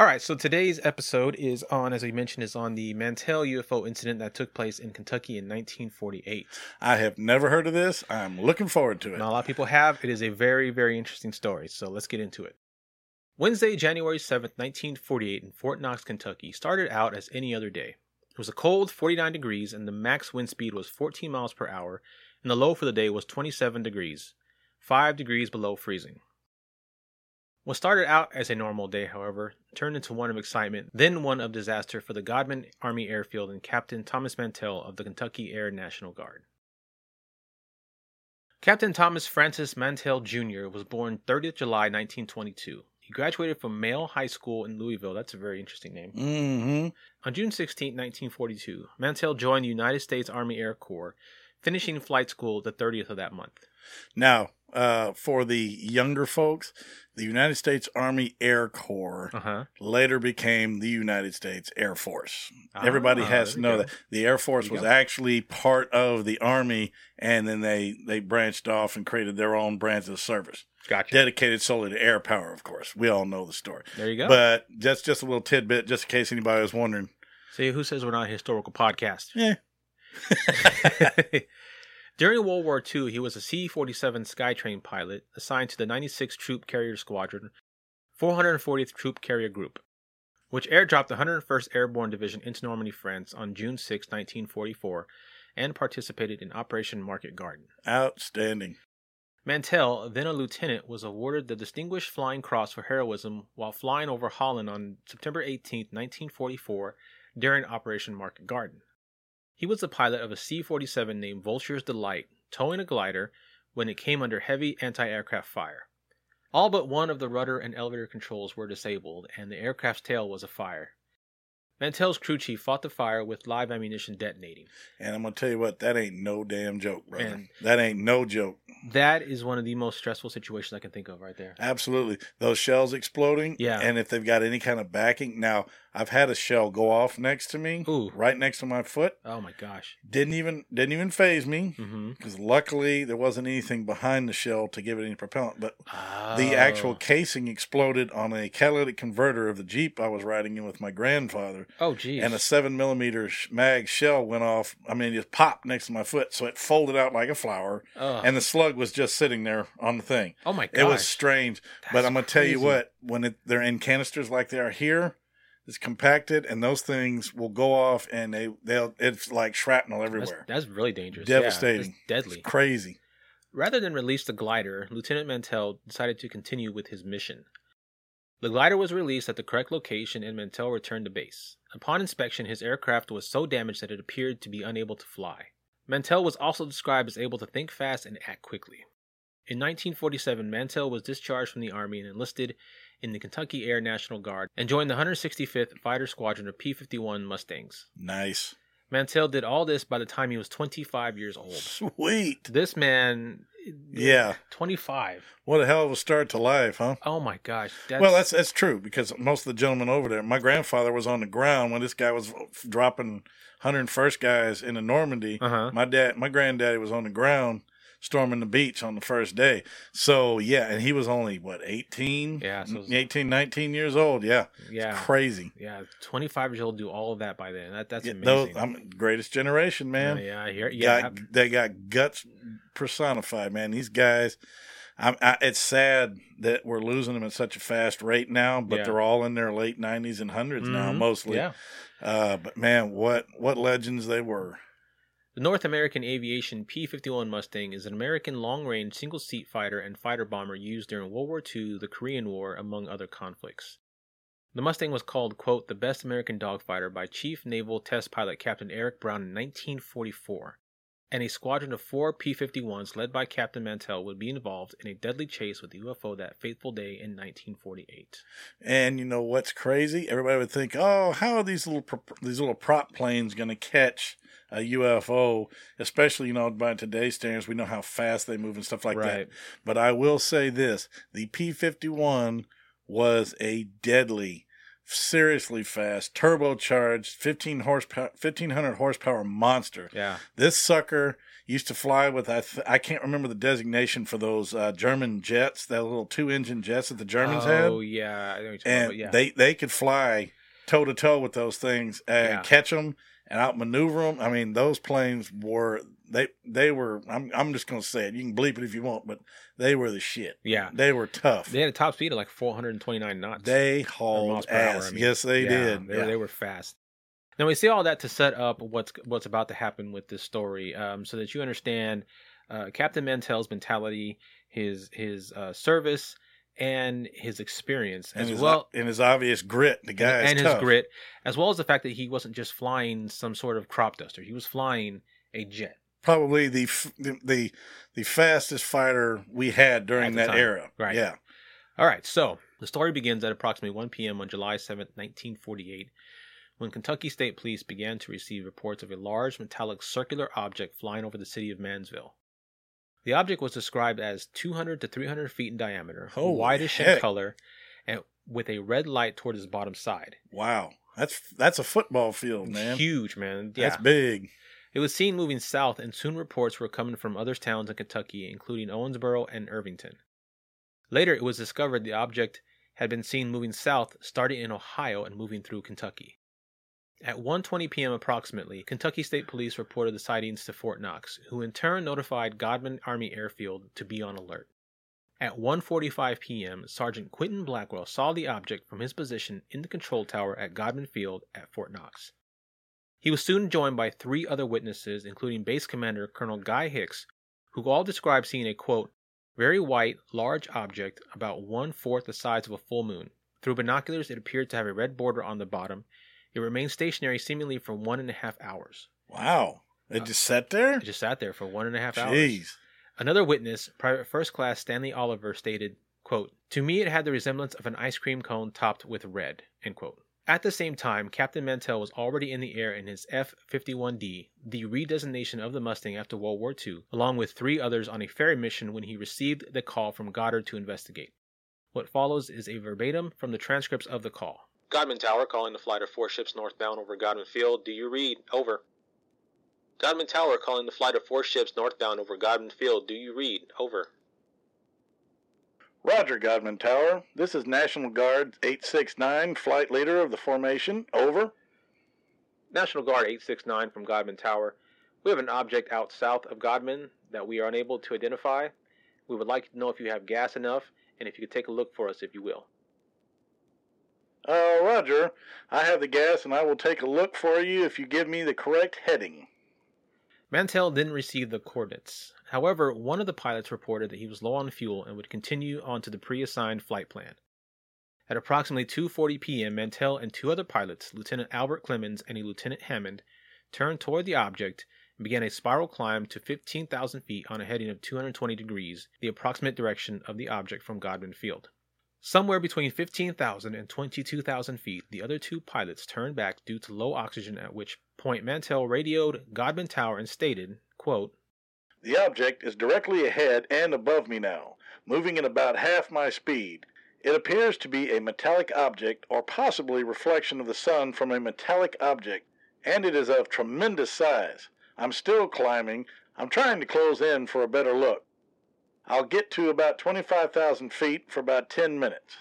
All right, so today's episode is on, as we mentioned, is on the Mantell UFO incident that took place in Kentucky in 1948. I have never heard of this. I'm looking forward to it. Not a lot of people have. It is a very, very interesting story. So let's get into it. Wednesday, January 7th, 1948, in Fort Knox, Kentucky, started out as any other day. It was a cold 49 degrees, and the max wind speed was 14 miles per hour, and the low for the day was 27 degrees, 5 degrees below freezing. What started out as a normal day, however, turned into one of excitement, then one of disaster for the Godman Army Airfield and Captain Thomas Mantell of the Kentucky Air National Guard. Captain Thomas Francis Mantell Jr. was born 30th July 1922. He graduated from Male High School in Louisville. That's a very interesting name. Mm-hmm. On June 16, 1942, Mantell joined the United States Army Air Corps, finishing flight school the 30th of that month. Now, uh, for the younger folks, the United States Army Air Corps Uh huh. later became the United States Air Force. Everybody Ah, has to know go. that the Air Force was go. actually part of the Army, and then they they branched off and created their own branch of service, Gotcha. dedicated solely to air power. Of course, we all know the story. there you go. But that's just a little tidbit, just in case anybody was wondering. See, who says we're not a historical podcast? Yeah. During World War II, he was a C 47 Skytrain pilot assigned to the 96th Troop Carrier Squadron, 440th Troop Carrier Group, which airdropped the 101st Airborne Division into Normandy, France on June 6, 1944, and participated in Operation Market Garden. Outstanding. Mantell, then a lieutenant, was awarded the Distinguished Flying Cross for heroism while flying over Holland on September 18, 1944, during Operation Market Garden. He was the pilot of a C 47 named Vulture's Delight, towing a glider when it came under heavy anti aircraft fire. All but one of the rudder and elevator controls were disabled, and the aircraft's tail was afire. Mantell's crew chief fought the fire with live ammunition detonating. And I'm gonna tell you what, that ain't no damn joke, brother. Man. That ain't no joke. That is one of the most stressful situations I can think of right there. Absolutely. Those shells exploding. Yeah. And if they've got any kind of backing. Now, I've had a shell go off next to me, Ooh. right next to my foot. Oh my gosh. Didn't even didn't even faze me Mm-hmm. because luckily there wasn't anything behind the shell to give it any propellant. But the actual casing exploded on a catalytic converter of the Jeep I was riding in with my grandfather, Oh geez. and a seven millimeter mag shell went off. I mean, it just popped next to my foot, so it folded out like a flower, Ugh. and the slug was just sitting there on the thing. oh my gosh. It was strange, but I'm gonna tell you what: when it, they're in canisters like they are here, it's compacted, and those things will go off, and they they'll it's like shrapnel everywhere. that's really dangerous. Yeah, that's Devastating. deadly. Crazy. Rather than release the glider, Lieutenant Mantell decided to continue with his mission. The glider was released at the correct location and Mantell returned to base. Upon inspection, his aircraft was so damaged that it appeared to be unable to fly. Mantell was also described as able to think fast and act quickly. In 1947, Mantell was discharged from the Army and enlisted in the Kentucky Air National Guard and joined the 165th Fighter Squadron of P 51 Mustangs. Nice. Mantell did all this by the time he was 25 years old. Sweet. This man, Yeah. 25. What a hell of a start to life, huh? Oh my gosh. That's, Well, that's that's true because most of the gentlemen over there. My grandfather was on the ground when this guy was dropping 101st guys into Normandy. Uh-huh. My dad, my granddaddy was on the ground storming the beach on the first day. So yeah, and he was only what 18, Yeah, so it's- 18, 19 years old. Yeah, yeah. crazy. Yeah, 25 years old do all of that by then. That that's Yeah, amazing. those, I'm greatest generation, man. Uh, yeah, I hear. Yeah, got, they got guts personified, man. These guys, I'm, I, it's sad that we're losing them at such a fast rate now, but Yeah. they're all in their late 90s and 100s now, Mhm. mostly. Yeah. Uh, but man, what what legends they were. The North American Aviation P 51 Mustang is an American long range single seat fighter and fighter bomber used during World War II, the Korean War, among other conflicts. The Mustang was called, quote, the best American dogfighter by Chief Naval Test Pilot Captain Eric Brown in 1944, and a squadron of four P 51s led by Captain Mantell would be involved in a deadly chase with the UFO that fateful day in 1948. And you know what's crazy? Everybody would think, "Oh, how are these little these little prop planes going to catch a UFO?" Especially, you know, by today's standards, we know how fast they move and stuff like Right. that. But I will say this: the P fifty one was a deadly, seriously fast, turbocharged, fifteen horsepower, fifteen hundred horsepower monster. Yeah. This sucker used to fly with I th- I can't remember the designation for those uh, German jets, that little two engine jets that the Germans had oh, yeah. I know what you're talking and about, yeah. they they could fly toe to toe with those things and Yeah. catch them and outmaneuver them. I mean, those planes were they they were. I'm I'm just gonna say it. You can bleep it if you want, but they were the shit. yeah. They were tough. They had a top speed of like 429 knots. They hauled per hour, ass. I mean. yes, they Yeah, did. They, Yeah. they were fast. Now we see all that to set up what's what's about to happen with this story, um, so that you understand uh, Captain Mantell's mentality, his his uh, service, and his experience, and as his, well, and his obvious grit. The guy and is his grit, as well as the fact that he wasn't just flying some sort of crop duster; he was flying a jet. Probably the the the, the fastest fighter we had during that time. era. Right. Yeah. All right, so the story begins at approximately 1 p.m. on July 7th, 1948, when Kentucky State Police began to receive reports of a large metallic circular object flying over the city of Maysville. The object was described as 200 to 300 feet in diameter, Holy whitish in color, and with a red light toward its bottom side. Wow. That's that's a football field, man. Huge, man. Yeah. That's big. It was seen moving south, and soon reports were coming from other towns in Kentucky, including Owensboro and Irvington. Later, it was discovered the object had been seen moving south, starting in Ohio and moving through Kentucky. At 1:20 p.m. approximately, Kentucky State Police reported the sightings to Fort Knox, who in turn notified Godman Army Airfield to be on alert. At 1:45 p.m., Sergeant Quinton Blackwell saw the object from his position in the control tower at Godman Field at Fort Knox. He was soon joined by three other witnesses, including Base Commander Colonel Guy Hix, who all described seeing a quote, very white, large object about one fourth the size of a full moon. Through binoculars, it appeared to have a red border on the bottom. It remained stationary seemingly for one and a half hours. Wow. It uh, just sat there? It just sat there for one and a half hours. Another witness, Private First Class Stanley Oliver, stated, quote, To me it had the resemblance of an ice cream cone topped with red. End quote. At the same time, Captain Mantell was already in the air in his F 51D, the redesignation of the Mustang after World War II, along with three others on a ferry mission when he received the call from Godman to investigate. What follows is a verbatim from the transcripts of the call. Godman Tower calling the flight of four ships northbound over Godman Field. Do you read? Over. Godman Tower calling the flight of four ships northbound over Godman Field. Do you read? Over. Roger, Godman Tower. This is National Guard 869, flight leader of the formation. Over. National Guard 869 from Godman Tower. We have an object out south of Godman that we are unable to identify. We would like to know if you have gas enough and if you could take a look for us, if you will. Uh, Roger. I have the gas and I will take a look for you if you give me the correct heading. Mantell didn't receive the coordinates. However, one of the pilots reported that he was low on fuel and would continue on to the pre-assigned flight plan. At approximately 2:40 p.m., Mantell and two other pilots, Lieutenant Albert Clements and Lieutenant Hammond, turned toward the object and began a spiral climb to 15,000 feet on a heading of 220 degrees, the approximate direction of the object from Godman Field. Somewhere between 15,000 and 22,000 feet, the other two pilots turned back due to low oxygen, at which point Mantell radioed Godman Tower and stated, quote, The object is directly ahead and above me now, moving at about half my speed. It appears to be a metallic object or possibly reflection of the sun from a metallic object, and it is of tremendous size. I'm still climbing. I'm trying to close in for a better look. I'll get to about 25,000 feet for about 10 minutes.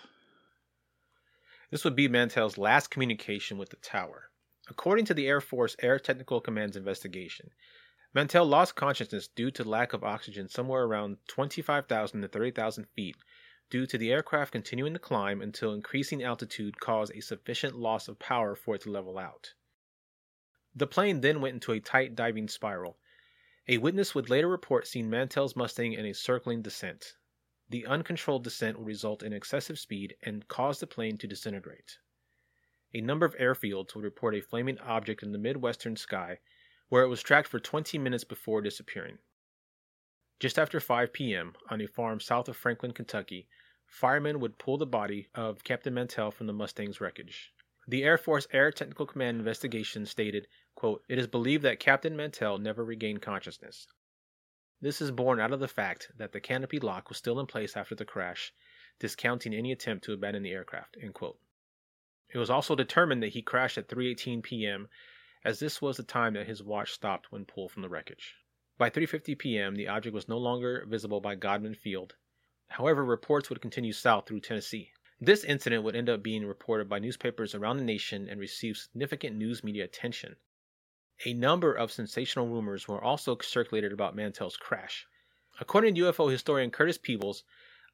This would be Mantell's last communication with the tower. According to the Air Force Air Technical Command's investigation, Mantell lost consciousness due to lack of oxygen somewhere around 25,000 to 30,000 feet due to the aircraft continuing to climb until increasing altitude caused a sufficient loss of power for it to level out. The plane then went into a tight diving spiral. A witness would later report seeing Mantell's Mustang in a circling descent. The uncontrolled descent would result in excessive speed and cause the plane to disintegrate. A number of airfields would report a flaming object in the midwestern sky, where it was tracked for 20 minutes before disappearing. Just after 5 p.m., on a farm south of Franklin, Kentucky, firemen would pull the body of Captain Mantell from the Mustang's wreckage. The Air Force Air Technical Command investigation stated, quote, It is believed that Captain Mantell never regained consciousness. This is borne out of the fact that the canopy lock was still in place after the crash, discounting any attempt to abandon the aircraft. End quote. It was also determined that he crashed at 3:18 p.m., as this was the time that his watch stopped when pulled from the wreckage. By 3:50 p.m., the object was no longer visible by Godman Field. However, reports would continue south through Tennessee. This incident would end up being reported by newspapers around the nation and receive significant news media attention. A number of sensational rumors were also circulated about Mantell's crash. According to UFO historian Curtis Peebles,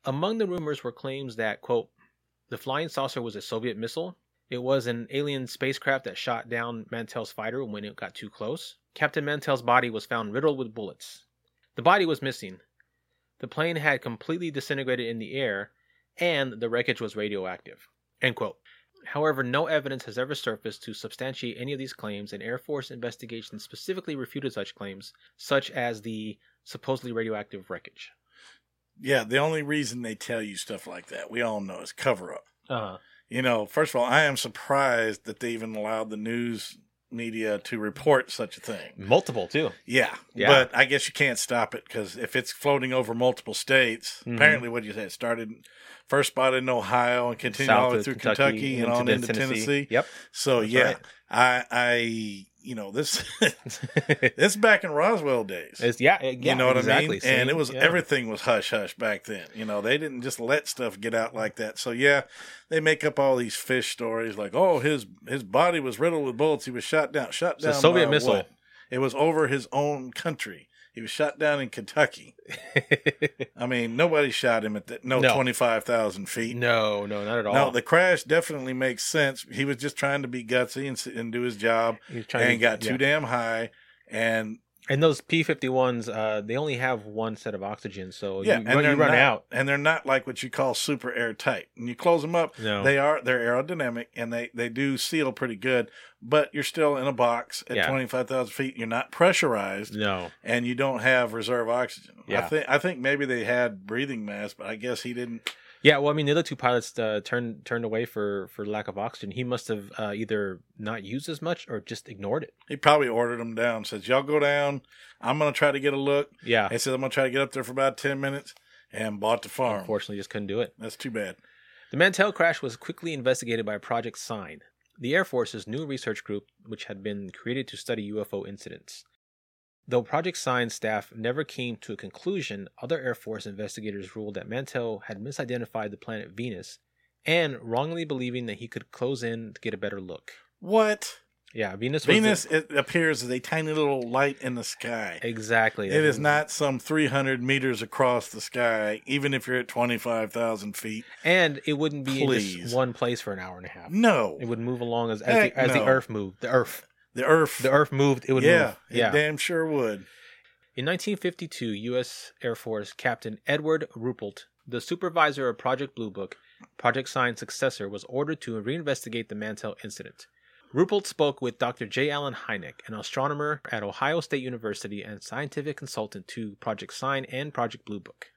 among the rumors were claims that, quote, the flying saucer was a Soviet missile, it was an alien spacecraft that shot down Mantell's fighter when it got too close. Captain Mantell's body was found riddled with bullets. The body was missing. The plane had completely disintegrated in the air, and the wreckage was radioactive. End quote. However, no evidence has ever surfaced to substantiate any of these claims, and Air Force investigations specifically refuted such claims, such as the supposedly radioactive wreckage. Yeah, the only reason they tell you stuff like that, we all know, is cover up. Uh-huh. You know, first of all, I am surprised that they even allowed the news media to report such a thing. Multiple, too. Yeah, Yeah. but I guess you can't stop it because if it's floating over multiple states, Mhm. apparently, what you said started first spot in Ohio and continued South all the way through Kentucky, and on into Tennessee. Yep. So That's yeah, right. I, I, you know, this, this back in Roswell days. It's, yeah, yeah, you know what exactly. I mean? Same, and it was yeah. everything was hush hush back then. You know, they didn't just let stuff get out like that. So yeah, they make up all these fish stories like, oh, his his body was riddled with bullets. He was shot down. Shot down. Soviet missile. what? It was over his own country. He was shot down in Kentucky. I mean, nobody shot him at the, no, No. twenty five thousand feet. no, no, not at all. No, the crash definitely makes sense. He was just trying to be gutsy and, and do his job, He was trying and to- got too damn high. And And those P fifty ones, uh, they only have one set of oxygen, so yeah, you, and run- you run not, out. and they're not like what you call super airtight. And you close them up, No. they are they're aerodynamic and they they do seal pretty good. But you're still in a box at Yeah. twenty five thousand feet. You're not pressurized, No, and you don't have reserve oxygen. I Yeah. think I think maybe they had breathing masks, but I guess he didn't. Yeah. Well, I mean, the other two pilots uh, turned turned away for for lack of oxygen. He must have uh, either not used as much or just ignored it. He probably ordered them down. Says y'all go down. I'm gonna try to get a look. Yeah, He said I'm gonna try to get up there for about ten minutes, and bought the farm. unfortunately, just couldn't do it. That's too bad. The Mantell crash was quickly investigated by Project Sign, the Air Force's new research group which had been created to study UFO incidents. Though Project Sign staff never came to a conclusion, other Air Force investigators ruled that Mantell had misidentified the planet Venus and wrongly believing that he could close in to get a better look. What? Yeah, Venus Venus the- it appears as a tiny little light in the sky. exactly. It is not some 300 meters across the sky, even if you're at 25,000 feet. and it wouldn't be in just one place for an hour and a half. No. It would move along as as, the, as the. Earth moved. The Earth, The Earth. the Earth moved. It would yeah, move. it Yeah. damn sure would. In 1952, U.S. Air Force Captain Edward Ruppelt, the supervisor of Project Blue Book, Project Sign's successor, was ordered to reinvestigate the Mantell incident. Ruppelt spoke with Dr. J. Allen Hynek, an astronomer at Ohio State University and scientific consultant to Project Sign and Project Blue Book.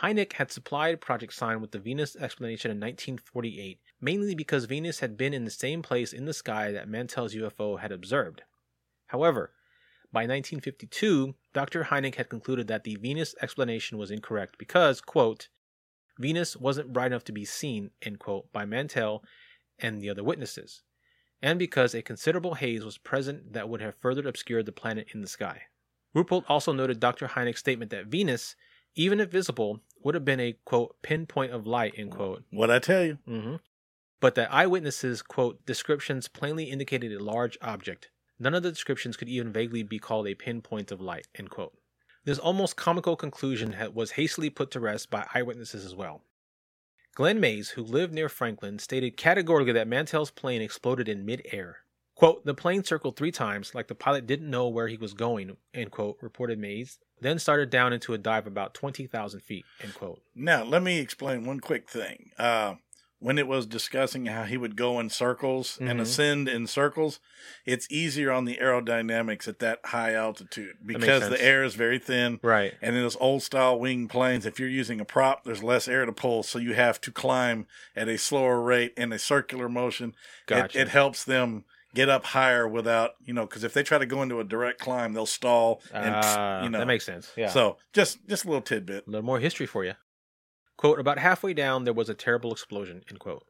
Hynek had supplied Project Sign with the Venus explanation in 1948, mainly because Venus had been in the same place in the sky that Mantell's UFO had observed. However, by 1952, Dr. Hynek had concluded that the Venus explanation was incorrect because, quote, Venus wasn't bright enough to be seen, end quote, by Mantell and the other witnesses, and because a considerable haze was present that would have further obscured the planet in the sky. Ruppelt also noted Dr. Hynek's statement that Venus, even if visible, would have been a, quote, pinpoint of light, end quote, What I tell you. hmm But that eyewitnesses, quote, descriptions plainly indicated a large object. None of the descriptions could even vaguely be called a pinpoint of light, end quote. This almost comical conclusion was hastily put to rest by eyewitnesses as well. Glenn Mays, who lived near Franklin, stated categorically that Mantell's plane exploded in mid-air. Quote, the plane circled three times, like the pilot didn't know where he was going, end quote, reported Mays, then started down into a dive about 20,000 feet, end quote. Now, let me explain one quick thing. Uh, when it was discussing how he would go in circles and Mhm. ascend in circles, it's easier on the aerodynamics at that high altitude because the air is very thin. Right. And in those old style wing planes, if you're using a prop, there's less air to pull, so you have to climb at a slower rate in a circular motion. It, Gotcha. it helps them get up higher without, you know, because if they try to go into a direct climb, they'll stall and Ah, you know. that makes sense. Yeah. So just just a little tidbit. A little more history for you. Quote, about halfway down, there was a terrible explosion, end quote.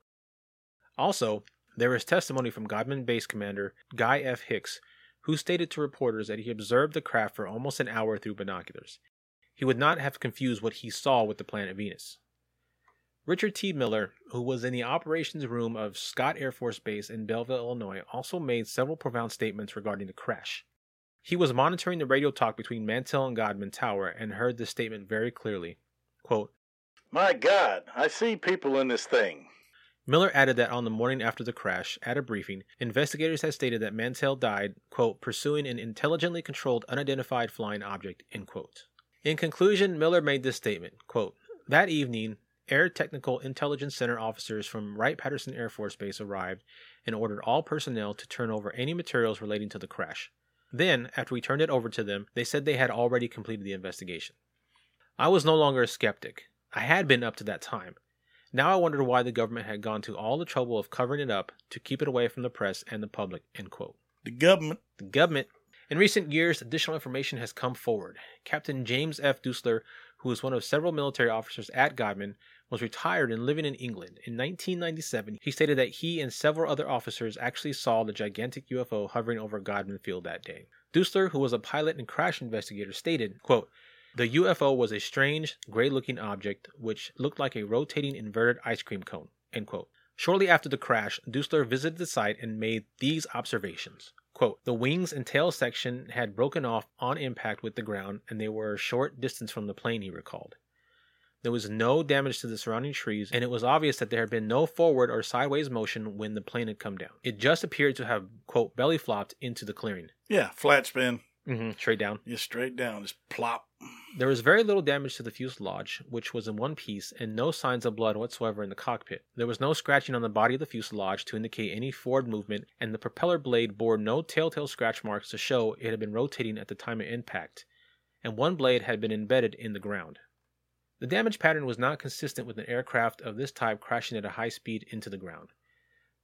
Also, there is testimony from Godman Base Commander Guy F. Hix, who stated to reporters that he observed the craft for almost an hour through binoculars. He would not have confused what he saw with the planet Venus. Richard T. Miller, who was in the operations room of Scott Air Force Base in Belleville, Illinois, also made several profound statements regarding the crash. He was monitoring the radio talk between Mantell and Godman Tower and heard this statement very clearly. Quote, My God, I see people in this thing. Miller added that on the morning after the crash, at a briefing, investigators had stated that Mantell died, quote, pursuing an intelligently controlled unidentified flying object, end quote. In conclusion, Miller made this statement, quote, That evening, Air Technical Intelligence Center officers from Wright Patterson Air Force Base arrived and ordered all personnel to turn over any materials relating to the crash. Then, after we turned it over to them, they said they had already completed the investigation. I was no longer a skeptic. I had been up to that time. Now I wondered why the government had gone to all the trouble of covering it up to keep it away from the press and the public. End quote. The government. The government. In recent years, additional information has come forward. Captain James F. Duesler, who was one of several military officers at Godman, was retired and living in England. In 1997, he stated that he and several other officers actually saw the gigantic UFO hovering over Godman Field that day. Duesler, who was a pilot and crash investigator, stated, quote, the UFO was a strange, gray looking object which looked like a rotating inverted ice cream cone. Shortly after the crash, Duesler visited the site and made these observations. Quote, the wings and tail section had broken off on impact with the ground and they were a short distance from the plane, he recalled. There was no damage to the surrounding trees, and it was obvious that there had been no forward or sideways motion when the plane had come down. It just appeared to have, quote, belly flopped into the clearing. Yeah, flat spin. Mm-hmm, straight down. Just straight down. Just plop. There was very little damage to the fuselage, which was in one piece, and no signs of blood whatsoever in the cockpit. There was no scratching on the body of the fuselage to indicate any forward movement, and the propeller blade bore no telltale scratch marks to show it had been rotating at the time of impact, and one blade had been embedded in the ground. The damage pattern was not consistent with an aircraft of this type crashing at a high speed into the ground.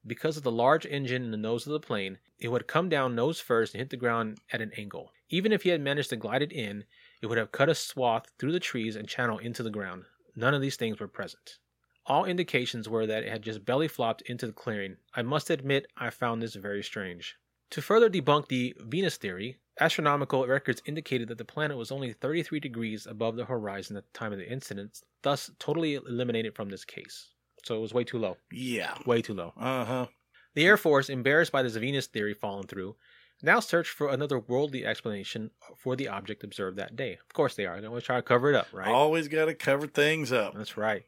Because of the large engine in the nose of the plane, it would come down nose first and hit the ground at an angle. Even if he had managed to glide it in, it would have cut a swath through the trees and channel into the ground. None of these things were present. All indications were that it had just belly flopped into the clearing. I must admit, I found this very strange. To further debunk the Venus theory, astronomical records indicated that the planet was only 33 degrees above the horizon at the time of the incident, thus totally eliminated from this case. So it was way too low. Yeah. Way too low. Uh huh. The Air Force, embarrassed by this Venus theory falling through, now searched for another worldly explanation for the object observed that day. Of course they are. They always try to cover it up, right? Always got to cover things up. That's right.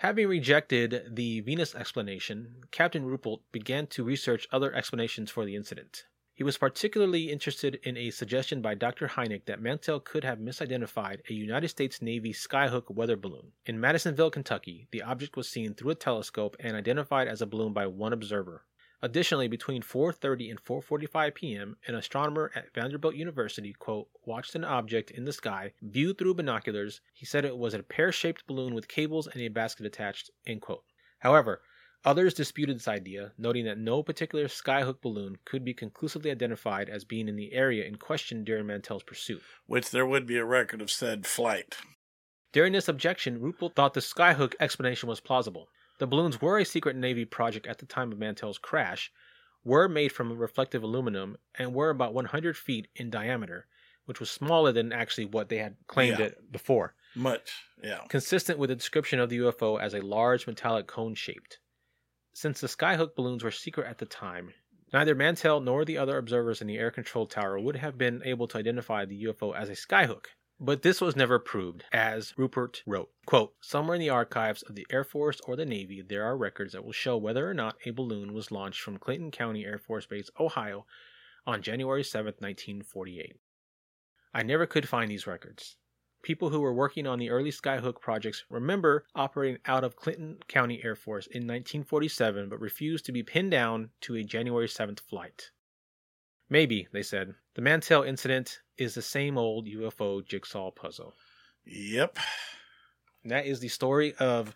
Having rejected the Venus explanation, Captain Ruppelt began to research other explanations for the incident. He was particularly interested in a suggestion by Dr. Hynek that Mantell could have misidentified a United States Navy skyhook weather balloon. In Madisonville, Kentucky, the object was seen through a telescope and identified as a balloon by one observer. Additionally, between 4:30 and 4:45 p.m., an astronomer at Vanderbilt University, quote, watched an object in the sky viewed through binoculars. He said it was a pear-shaped balloon with cables and a basket attached, end quote. However, others disputed this idea, noting that no particular skyhook balloon could be conclusively identified as being in the area in question during Mantell's pursuit. Which there would be a record of said flight. During this objection, Ruppelt thought the skyhook explanation was plausible. The balloons were a secret Navy project at the time of Mantell's crash, were made from reflective aluminum, and were about 100 feet in diameter, which was smaller than actually what they had claimed Yeah. it before, Much. Yeah. consistent with the description of the UFO as a large metallic cone shaped. Since the skyhook balloons were secret at the time, neither Mantell nor the other observers in the air control tower would have been able to identify the UFO as a skyhook. But this was never proved, as Ruppelt wrote. Quote, Somewhere in the archives of the Air Force or the Navy, there are records that will show whether or not a balloon was launched from Clinton County Air Force Base, Ohio, on January 7, 1948. I never could find these records. People who were working on the early Skyhook projects remember operating out of Clinton County Air Force in 1947 but refused to be pinned down to a January 7th flight. Maybe, they said, the Mantell incident is the same old UFO jigsaw puzzle. Yep. And that is the story of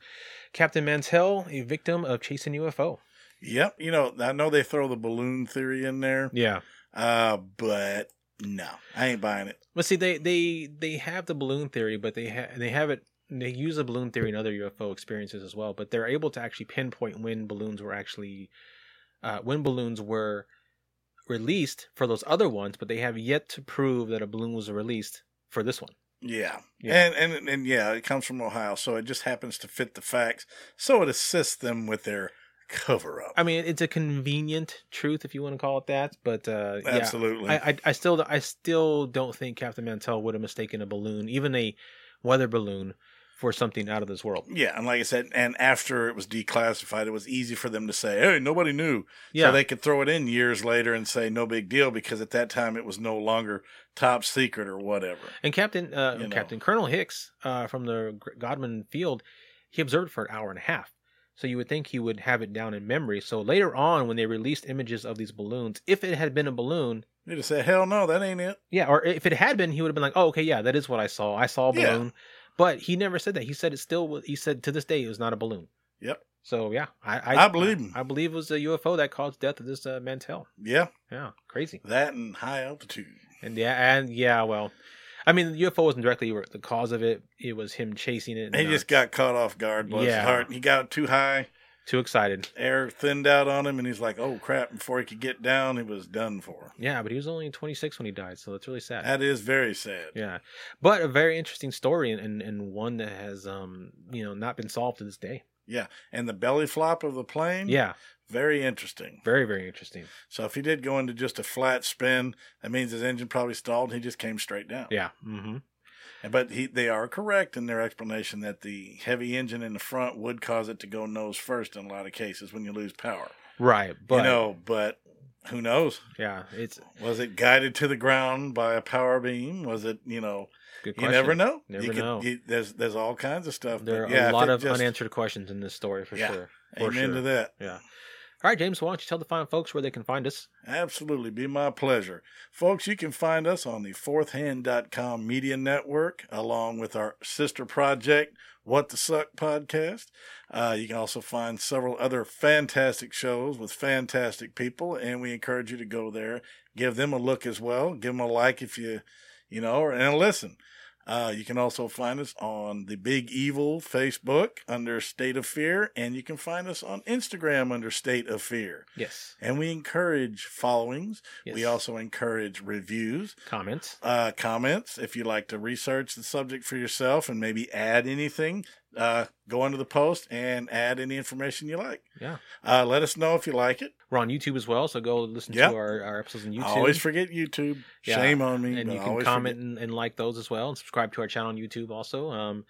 Captain Mantell, a victim of chasing UFO. Yep. You know, I know they throw the balloon theory in there, Yeah. uh, but no, I ain't buying it. But see, they they they have the balloon theory, but they ha- they have it. They use the balloon theory in other UFO experiences as well. But they're able to actually pinpoint when balloons were actually uh, when balloons were released for those other ones. But they have yet to prove that a balloon was released for this one. Yeah. Yeah. And, and and yeah, it comes from Ohio, so it just happens to fit the facts. So it assists them with their cover up. I mean, it's a convenient truth if you want to call it that. But uh, yeah, Absolutely. I, I I still I still don't think Captain Mantell would have mistaken a balloon, even a weather balloon, for something out of this world. yeah, and like I said, and after it was declassified, it was easy for them to say, "Hey, nobody knew." Yeah. So they could throw it in years later and say, "No big deal," because at that time it was no longer top secret or whatever. And Captain uh, You know. Captain Colonel Hix uh, from the Godman Field, he observed for an hour and a half. So you would think he would have it down in memory. So later on, when they released images of these balloons, if it had been a balloon, They just said, "Hell no, that ain't it." yeah, or if it had been, he would have been like, "Oh, okay, yeah, that is what I saw. I saw a balloon." Yeah. But he never said that. He said it still. was- He said to this day it was not a balloon. Yep. So yeah, I I, I believe him. I, believe it was a UFO that caused death of this uh, Mantell. Yeah, Yeah, crazy. that and high altitude. And yeah, and yeah, well, I mean, the UFO wasn't directly the cause of it. It was him chasing it. and He just got caught off guard. Bless Yeah. his heart. He got too high. too excited. Air thinned out on him, and he's like, "Oh crap!" Before he could get down, he was done for. Yeah, but he was only 26 when he died, so that's really sad. That is very sad. yeah, but a very interesting story and, and, and one that has um you know not been solved to this day. Yeah, and the belly flop of the plane. Yeah, very interesting. very very interesting. So if he did go into just a flat spin, that means his engine probably stalled. and He just came straight down. Yeah. Mm-hmm. But he, they are correct in their explanation that the heavy engine in the front would cause it to go nose first in a lot of cases when you lose power. Right, but you know, but who knows? yeah, it's Was it guided to the ground by a power beam? Was it, you know, good you never know. Never you could- know. you- there's there's all kinds of stuff. There are yeah, a lot of just- unanswered questions in this story for Yeah. sure. For Amen sure. to that. Yeah. All right, James, why don't you tell the fine folks where they can find us? Absolutely. Be my pleasure. Folks, you can find us on the fourthhand.com media network along with our sister project, What the Suck podcast. Uh, you can also find several other fantastic shows with fantastic people, and we encourage you to go there, give them a look as well, give them a like if you, you know, and listen. Uh, you can also find us on the Big Evil Facebook under State of Fear, and you can find us on Instagram under State of Fear. Yes. And we encourage followings. Yes. We also encourage reviews, Comments. uh, comments. If you like to research the subject for yourself and maybe add anything, uh, go under the post and add any information you like. Yeah. Uh, let us know if you like it. We're on YouTube as well, so go listen Yep. to our, our episodes on YouTube. I always forget YouTube. Yeah, Shame on me. and you can comment and, and like those as well, and subscribe to our channel on YouTube also. Um,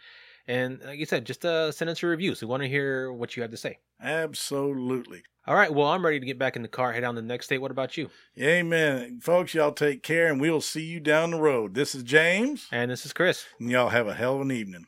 and like you said, just uh, send us your reviews. We want to hear what you have to say. Absolutely. All right. Well, I'm ready to get back in the car, head down to the next state. What about you? Amen. Folks, y'all take care and we'll see you down the road. This is James, And this is Chris. and y'all have a hell of an evening.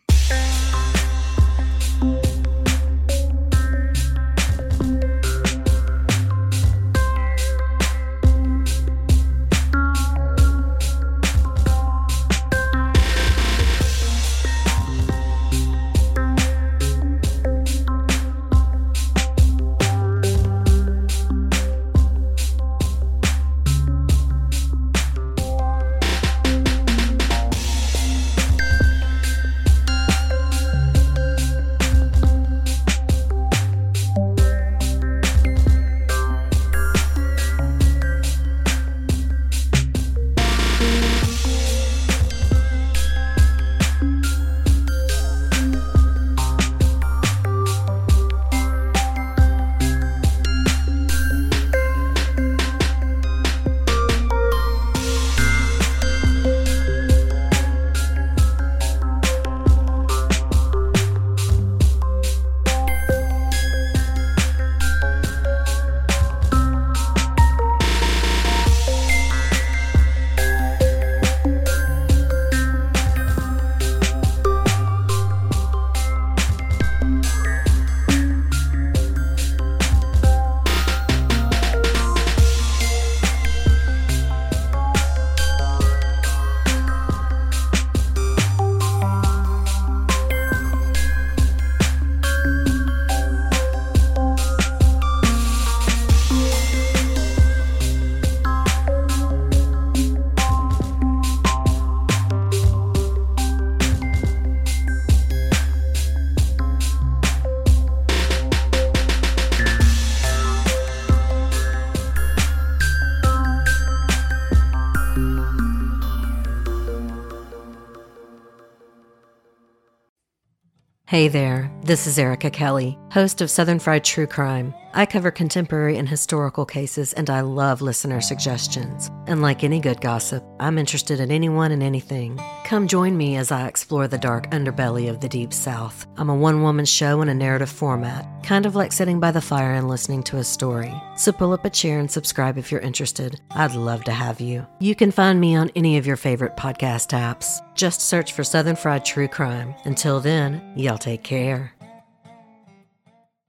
Hey there, this is Erica Kelly, host of Southern Fried True Crime. I cover contemporary and historical cases, and I love listener suggestions. And like any good gossip, I'm interested in anyone and anything. Come join me as I explore the dark underbelly of the Deep South. I'm a one woman show in a narrative format, kind of like sitting by the fire and listening to a story. So pull up a chair and subscribe if you're interested. I'd love to have you. You can find me on any of your favorite podcast apps. Just search for Southern Fried True Crime. Until then, y'all take care.